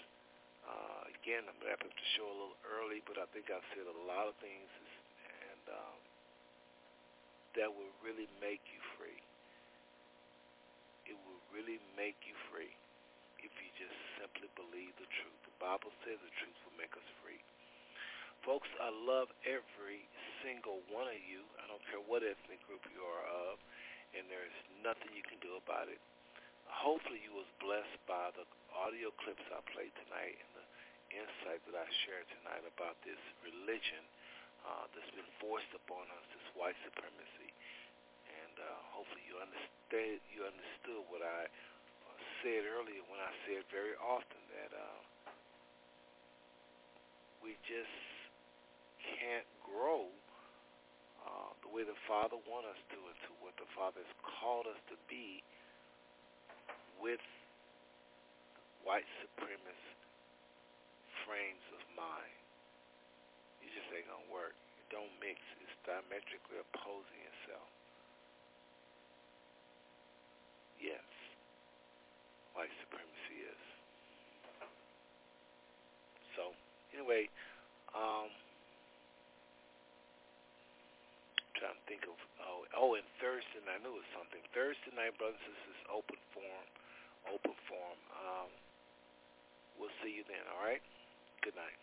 Uh, again, I'm wrapping up the show a little early, but I think I've said a lot of things and um, that will really make you free It will really make you free just simply believe the truth. The Bible says the truth will make us free. Folks, I love every single one of you. I don't care what ethnic group you are of, and there's nothing you can do about it. Hopefully you was blessed by the audio clips I played tonight and the insight that I shared tonight about this religion uh, that's been forced upon us, this white supremacy And uh, hopefully you understand you understood what I said earlier when I said very often that uh, we just can't grow uh, the way the Father wants us to, into what the Father has called us to be with white supremacist frames of mind. You just ain't gonna work. It don't mix. It's diametrically opposing itself. Yes. White supremacy is. So, anyway, um, trying to think of oh oh and Thursday night I knew it was something. Thursday night, brothers and sisters, open forum. Open forum. Um, we'll see you then, all right? Good night.